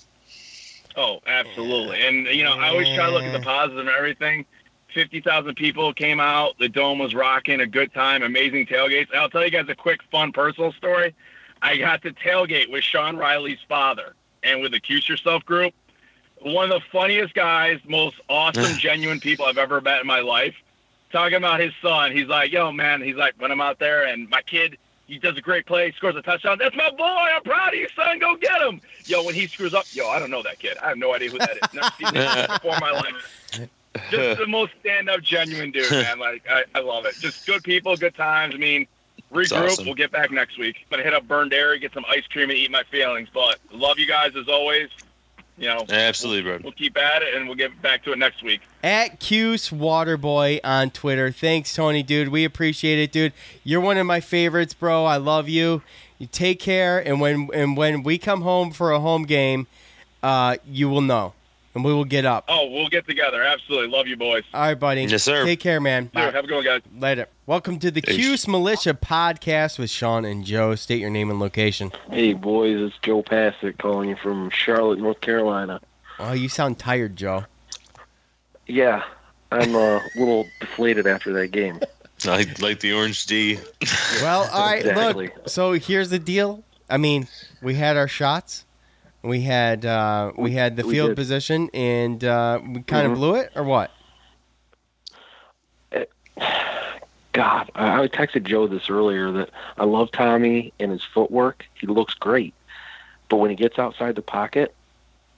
Oh, absolutely. And, you know, I always try to look at the positive and everything. 50,000 people came out. The dome was rocking, a good time, amazing tailgates. I'll tell you guys a quick, fun personal story. I got to tailgate with Sean Riley's father and with the Cuse Yourself group. One of the funniest guys, most awesome, genuine people I've ever met in my life talking about his son. He's like, yo, man, he's like, when I'm out there and my kid, he does a great play, scores a touchdown. That's my boy. I'm proud of you, son. Go get him. Yo, when he screws up, yo, I don't know that kid. I have no idea who that is. Never seen him before in my life. Just the most stand up, genuine dude, man. Like, I, I love it. Just good people, good times. I mean, regroup. Awesome. We'll get back next week. I'm going to hit up Byrne Dairy, get some ice cream, and eat my feelings. But love you guys as always you know, absolutely, bro. We'll keep at it, and we'll get back to it next week. At Cuse Waterboy on Twitter. Thanks, Tony, dude. We appreciate it, dude. You're one of my favorites, bro. I love you. You take care, and when and when we come home for a home game, uh, you will know and we will get up. Oh, we'll get together. Absolutely. Love you, boys. All right, buddy. Yes, sir. Take care, man. Have a good one, guys. Later. Welcome to the Cuse Militia podcast with Sean and Joe. State your name and location. Hey, boys. It's Joe Passett calling you from Charlotte, North Carolina. Oh, you sound tired, Joe. Yeah, I'm a little deflated after that game. I like the Orange D. well, all right, exactly. look. So here's the deal. I mean, we had our shots. We had uh, we had the we field did. position, and uh, we kind of mm-hmm. blew it, or what? God, I texted Joe this earlier that I love Tommy and his footwork. He looks great, but when he gets outside the pocket,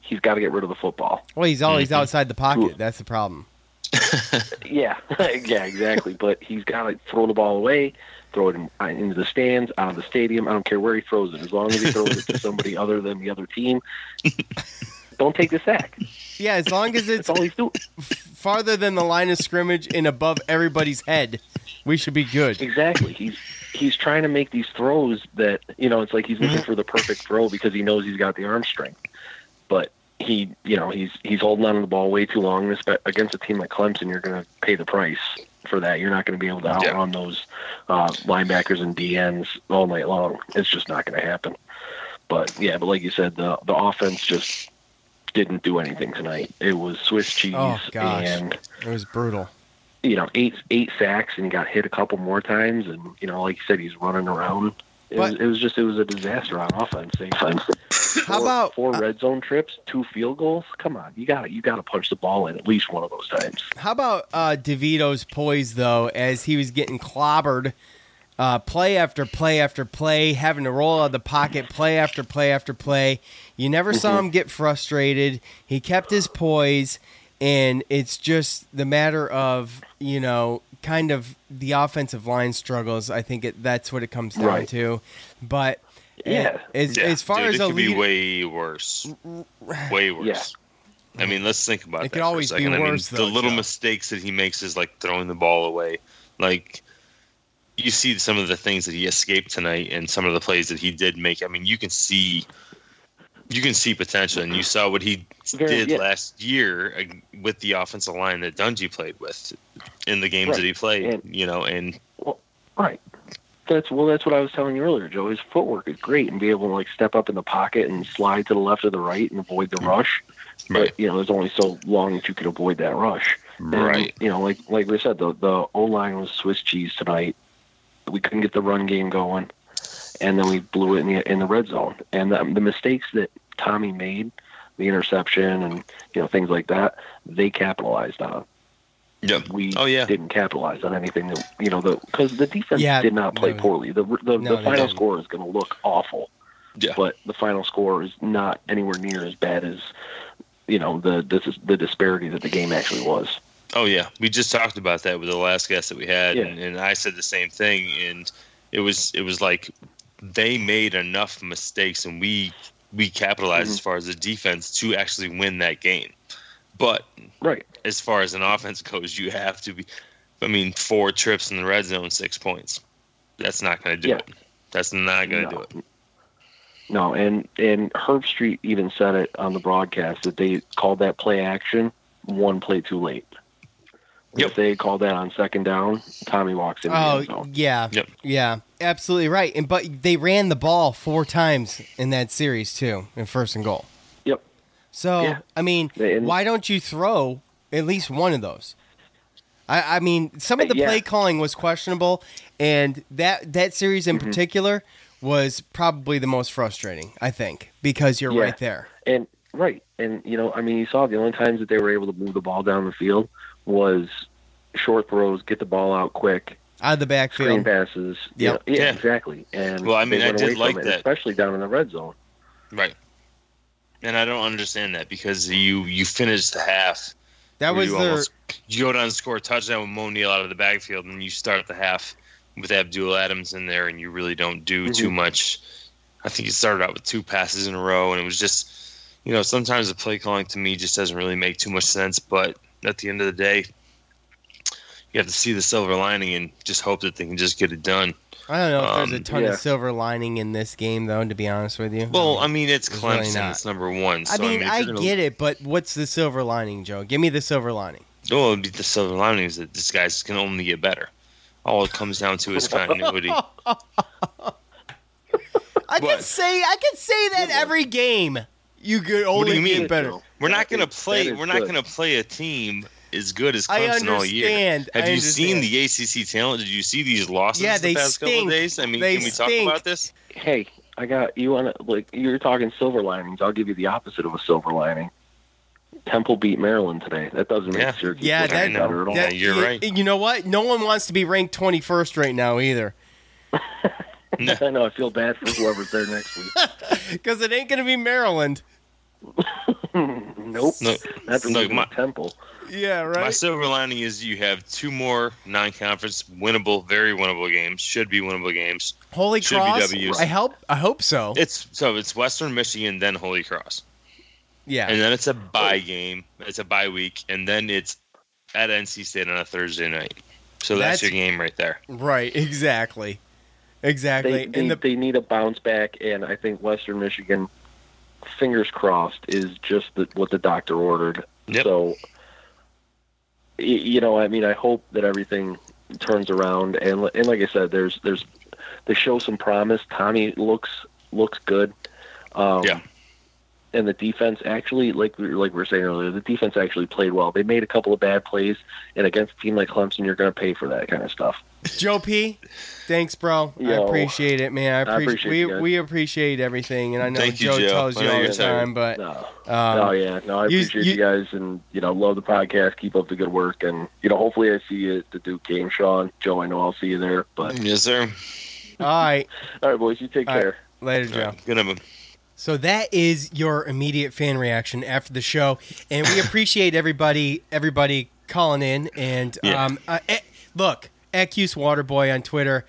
he's got to get rid of the football. Well, he's always mm-hmm. outside the pocket. That's the problem. yeah, yeah, exactly. But he's got to throw the ball away throw it in, uh, into the stands, out of the stadium. I don't care where he throws it, as long as he throws it to somebody other than the other team. don't take the sack. Yeah, as long as it's all he's doing. farther than the line of scrimmage and above everybody's head, we should be good. Exactly. He's he's trying to make these throws that you know it's like he's looking for the perfect throw because he knows he's got the arm strength, but he you know he's he's holding on to the ball way too long. Against a team like Clemson, you're going to pay the price for that. You're not going to be able to outrun yeah. those uh, linebackers and DNs all night long. It's just not going to happen. But yeah, but like you said, the the offense just didn't do anything tonight. It was Swiss cheese, oh, gosh. and it was brutal. You know, eight eight sacks, and he got hit a couple more times, and you know, like you said, he's running around. It, but, was, it was just it was a disaster on offense. How about four red zone trips, two field goals? Come on, you got to you got to punch the ball in at least one of those times. How about uh, DeVito's poise though, as he was getting clobbered, uh, play after play after play, having to roll out of the pocket, play after play after play. You never mm-hmm. saw him get frustrated. He kept his poise, and it's just the matter of you know kind of the offensive line struggles. I think it, that's what it comes down right. to, but yeah. As, yeah. as far Dude, as it could lead- be way worse. Way worse. Yeah. I mean, let's think about it that. It could always be worse. I mean, though, the little Joe. mistakes that he makes is like throwing the ball away. Like you see some of the things that he escaped tonight, and some of the plays that he did make. I mean, you can see you can see potential, and you saw what he Very- did yeah. last year with the offensive line that Dungey played with in the games Right. that he played. And- you know, and well, Right. That's well. That's what I was telling you earlier, Joe. His footwork is great and be able to like step up in the pocket and slide to the left or the right and avoid the mm-hmm. rush. Right. But you know, there's only so long that you can avoid that rush. And, Right. You know, like like we said, the the O line was Swiss cheese tonight. We couldn't get the run game going, and then we blew it in the in the red zone. And the, the mistakes that Tommy made, the interception and you know things like that, they capitalized on. yeah, We Oh, yeah. didn't capitalize on anything that you know the because the defense Yeah, did not play no. poorly. The the, No, the final didn't. score is going to look awful, yeah, but the final score is not anywhere near as bad as you know the this is the disparity that the game actually was. Oh yeah, we just talked about that with the last guest that we had, Yeah. and, and I said the same thing. And it was it was like they made enough mistakes, and we we capitalized Mm-hmm. as far as the defense to actually win that game. But Right. as far as an offense goes, you have to be. I mean, four trips in the red zone, six points. That's not going to do Yeah. it. That's not going to No. do it. No, and and Herbstreit even said it on the broadcast that they called that play action one play too late. Yep. If they had called that on second down, Tommy walks in the Oh end zone. yeah, Yep. yeah, absolutely right. And but they ran the ball four times in that series too, in first and goal. Yep. So Yeah. I mean, and- why don't you throw at least one of those? I, I mean, some of the yeah. play calling was questionable, and that that series in Mm-hmm. particular was probably the most frustrating. I think because you're Yeah. right there. And right, and you know, I mean, you saw the only times that they were able to move the ball down the field was short throws, get the ball out quick, Out of the screen backfield. passes. you Yep. know, yeah, Yeah. exactly. And Well, I mean, I went did away from like it, that. especially down in the red zone. Right. And I don't understand that because you you finish the half. That was you their almost- you go down and score a touchdown with Moe Neal out of the backfield, and you start the half with Abdul Adams in there, and you really don't do Mm-hmm. too much. I think he started out with two passes in a row, and it was just, you know, sometimes the play calling to me just doesn't really make too much sense. But at the end of the day, you have to see the silver lining and just hope that they can just get it done. I don't know if there's a Um, ton yeah. of silver lining in this game, though. To be honest with you, Well, I mean, it's There's really Clemson. not. it's number one. So, I mean, I, you're gonna- get it, but what's the silver lining, Joe? Give me the silver lining. Well, it'd be the silver lining is that this guy's can only get better. All it comes down to is continuity. I What? could say I could say that every game. You could What only do you mean? get better. We're not going to play. We're not good. going to play a team as good as I Clemson all year. understand, Have I you seen the ACC talent? Did you see these losses Yeah, the they past couple stink. of days? I mean, They can we talk about this? Hey, I got you on a, like you're talking silver linings. I'll give you the opposite of a silver lining. Temple beat Maryland today. That doesn't make Yeah. Syracuse Yeah, look that, better at all. that- Yeah, you're you, right. You know what? No one wants to be ranked 21st right now either, I know. I feel bad for whoever's there next week. because it ain't gonna be Maryland. nope. No, Not the no, my- Temple. Yeah, right. My silver lining is you have two more non-conference winnable, very winnable games. Should be winnable games. Holy should Cross. Ws. I hope. I hope so. It's so it's Western Michigan, then Holy Cross, yeah. and then it's a bye game. It's a bye week, and then it's at NC State on a Thursday night. So that's, That's- your game right there. right. Exactly. Exactly. They they, and the they need a bounce back, and I think Western Michigan, fingers crossed, is just the, what the doctor ordered. Yep. So, you know, I mean, I hope that everything turns around, and and like I said, there's there's they show some promise. Tommy looks looks good. Um, Yeah. And the defense actually, like we like we were saying earlier, the defense actually played well. They made a couple of bad plays, and against a team like Clemson, you're going to pay for that kind of stuff. Joe P. Thanks, bro. I appreciate it, man. I, I appreciate, appreciate we you we appreciate everything, and I know Thank you, Joe, Joe. tells you all the tired. time, but No. um, oh yeah, no, I you- appreciate you- you, guys, and you know, love the podcast. Keep up the good work, and you know, hopefully, I see you at the Duke game, Sean. Joe, I know I'll see you there. But Yes, sir. all right, all right, boys, you take All right. care. later, Joe. Good of him. So that is your immediate fan reaction after the show, and we appreciate everybody everybody calling in. And Yeah. um, uh, eh, look, Accuse Waterboy on Twitter.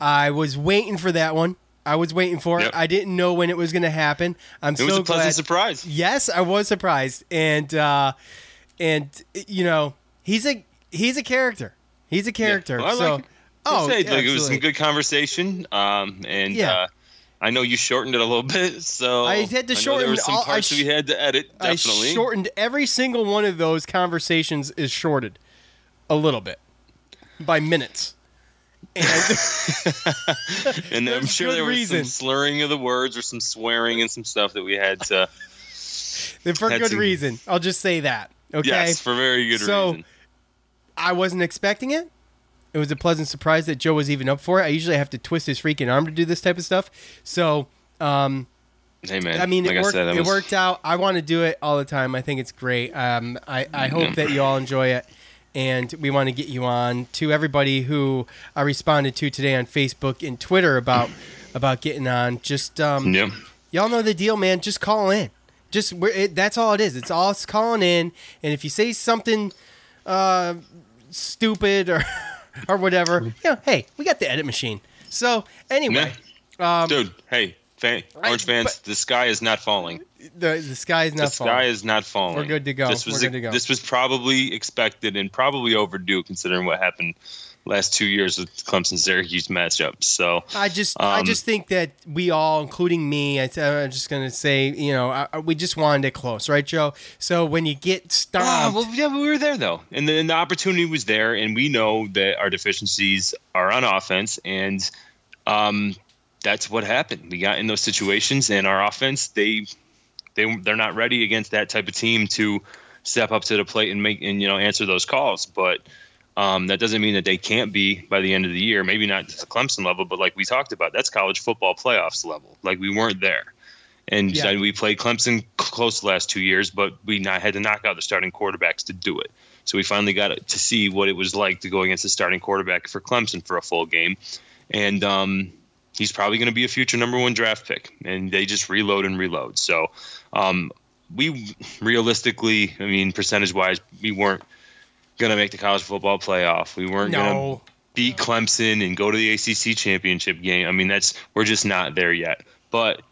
I was waiting for that one. I was waiting for Yep. it. I didn't know when it was going to happen. I'm It so was a pleasant glad. surprise. Yes, I was surprised, and uh, and you know he's a he's a character. He's a character. Well, so like oh, Say, look, it was some good conversation. Um, and Yeah. uh, I know you shortened it a little bit, so I had to know shorten There were some all- parts sh- we had to edit. Definitely. I shortened every single one of those conversations is shorted a little bit by minutes. And and I'm sure there was reason. some slurring of the words or some swearing and some stuff that we had to. for Had good to- reason. I'll just say that. Okay. Yes, for very good So, reason. So I wasn't expecting it. It was a pleasant surprise that Joe was even up for it. I usually have to twist his freaking arm to do this type of stuff. So, um, Hey man, I mean, like it I worked. said, it was- worked out. I want to do it all the time. I think it's great. Um, I, I hope that you all enjoy it, and we want to get you on to everybody who I responded to today on Facebook and Twitter about about getting on. Just um, Yeah. y'all know the deal, man. Just call in. Just we're, it, that's all it is. It's all it's calling in, and if you say something uh, stupid or or whatever, you know, hey, we got the edit machine. So anyway, um, Dude, hey, fan, Orange fans, the sky is not falling. the the sky is The not sky falling. is not falling. We're good to go. This was We're good to go. this was probably expected and probably overdue considering what happened last two years with Clemson Syracuse matchup. So I just, I um, just think that we all, including me, I, am just gonna say, you know, I, I- we just wanted it close, right, Joe? So when you get Ah, stomped, well, yeah, we were there though, and the, and the opportunity was there, and we know that our deficiencies are on offense, and um, that's what happened. We got in those situations, and our offense they they they're not ready against that type of team to step up to the plate and make and you know answer those calls, but. Um, that doesn't mean that they can't be by the end of the year. Maybe not to the Clemson level, but like we talked about, that's college football playoffs level. Like we weren't there, and Yeah. we played Clemson close the last two years, but we not, had to knock out the starting quarterbacks to do it. So we finally got to see what it was like to go against the starting quarterback for Clemson for a full game, and um, he's probably going to be a future number one draft pick. And they just reload and reload. So um, we realistically, I mean, percentage wise, we weren't going to make the college football playoff. We weren't going to beat Clemson and go to the ACC championship game. I mean, that's we're just not there yet. But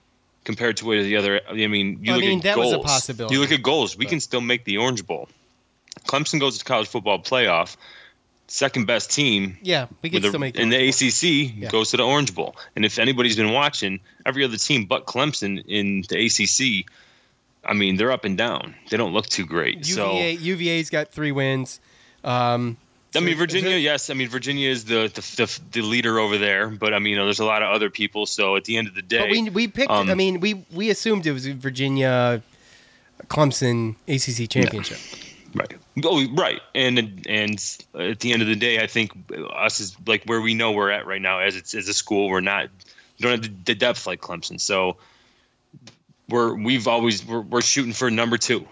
compared to where the other, I mean, you I look mean, at that was goals. a possibility. You look at goals. We can still make the Orange Bowl. Clemson goes to college football playoff. Second best team yeah, we the- still make in the ACC Yeah. goes to the Orange Bowl. And if anybody's been watching, every other team but Clemson in the ACC, I mean, they're up and down. They don't look too great. so UVA, UVA's got three wins. Um, I mean, so- Virginia, yes. I mean, Virginia is the, the the, the leader over there, but I mean, there's a lot of other people. So at the end of the day, but we we picked. um, I mean, we we assumed it was Virginia, Clemson ACC championship. Right, oh, right, and and at the end of the day, I think us is like where we know we're at right now as it's as a school. We're not we don't have the, depth like Clemson, so we're we've always we're, we're shooting for number two.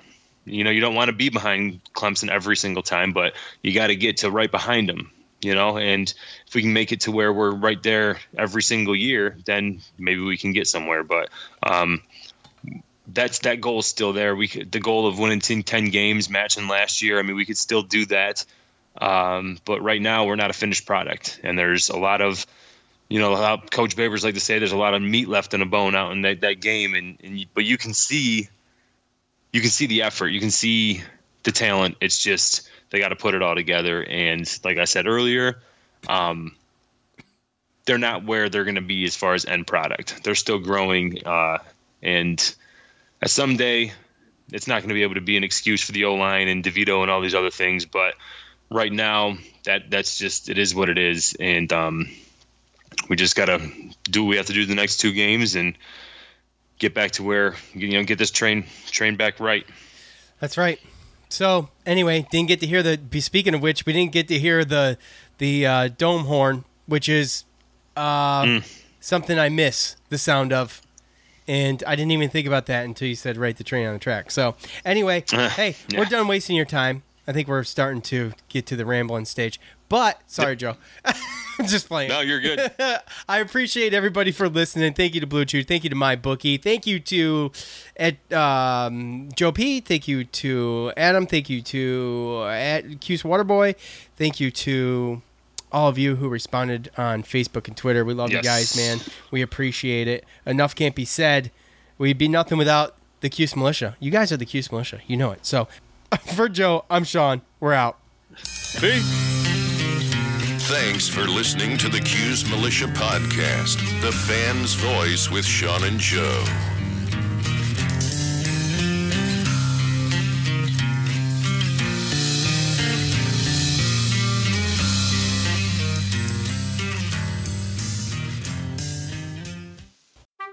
You know, you don't want to be behind Clemson every single time, but you got to get to right behind them. You know, and if we can make it to where we're right there every single year, then maybe we can get somewhere. But um, that's that goal is still there. We could, the goal of winning 10, 10 games, matching last year. I mean, we could still do that. Um, but right now, we're not a finished product, and there's a lot of you know how Coach Babers like to say there's a lot of meat left in a bone out in that, that game, and, and you, but you can see you can see the effort, you can see the talent. It's just they got to put it all together, and like I said earlier, um, they're not where they're going to be as far as end product. They're still growing, uh, and someday it's not going to be able to be an excuse for the O line and DeVito and all these other things. But right now, that that's just it is what it is, and um, we just got to do what we have to do the next two games and get back to where you know get this train train back right. That's right. So anyway, didn't get to hear the. be- Speaking of which, we didn't get to hear the the uh, dome horn, which is uh, Mm. something I miss the sound of, and I didn't even think about that until you said "right the train on the track." So anyway, hey, Yeah. we're done wasting your time. I think we're starting to get to the rambling stage. But sorry, Joe. I'm just playing. No, you're good. I appreciate everybody for listening. Thank you to Blue Chew. Thank you to my bookie. Thank you to at um, Joe P. Thank you to Adam. Thank you to at Cuse Waterboy. Thank you to all of you who responded on Facebook and Twitter. We love you guys, man. We appreciate it. Enough can't be said. We'd be nothing without the Cuse Militia. You guys are the Cuse Militia. You know it. So for Joe, I'm Sean. We're out. Peace. Thanks for listening to the Cuse Militia Podcast, the fan's voice with Sean and Joe.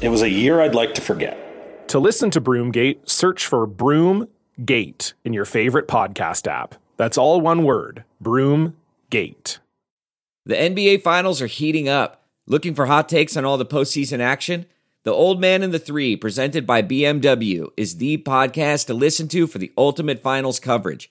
It was a year I'd like to forget. To listen to Broomgate, search for Broomgate in your favorite podcast app. That's all one word Broomgate. The NBA Finals are heating up. Looking for hot takes on all the postseason action? The Old Man and the Three, presented by BMW, is the podcast to listen to for the ultimate finals coverage.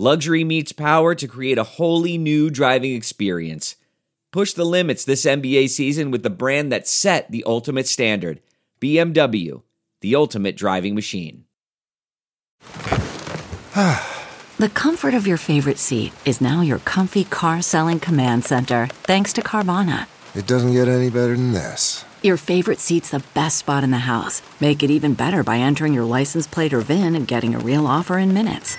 Luxury meets power to create a wholly new driving experience. Push the limits this NBA season with the brand that set the ultimate standard BMW, the ultimate driving machine. the comfort of your favorite seat is now your comfy car selling command center, thanks to Carvana. It doesn't get any better than this. Your favorite seat's the best spot in the house. Make it even better by entering your license plate or VIN and getting a real offer in minutes.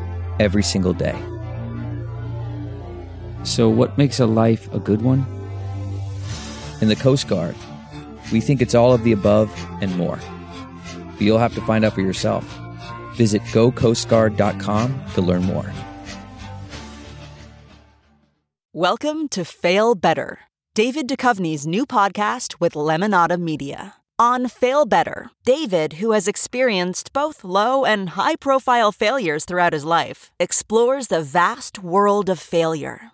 every single day. So, what makes a life a good one? In the Coast Guard, we think it's all of the above and more. But you'll have to find out for yourself. Visit gocoastguard.com to learn more. Welcome to Fail Better, David Duchovny's new podcast with Lemonada Media. On Fail Better, David, who has experienced both low and high profile failures throughout his life, explores the vast world of failure,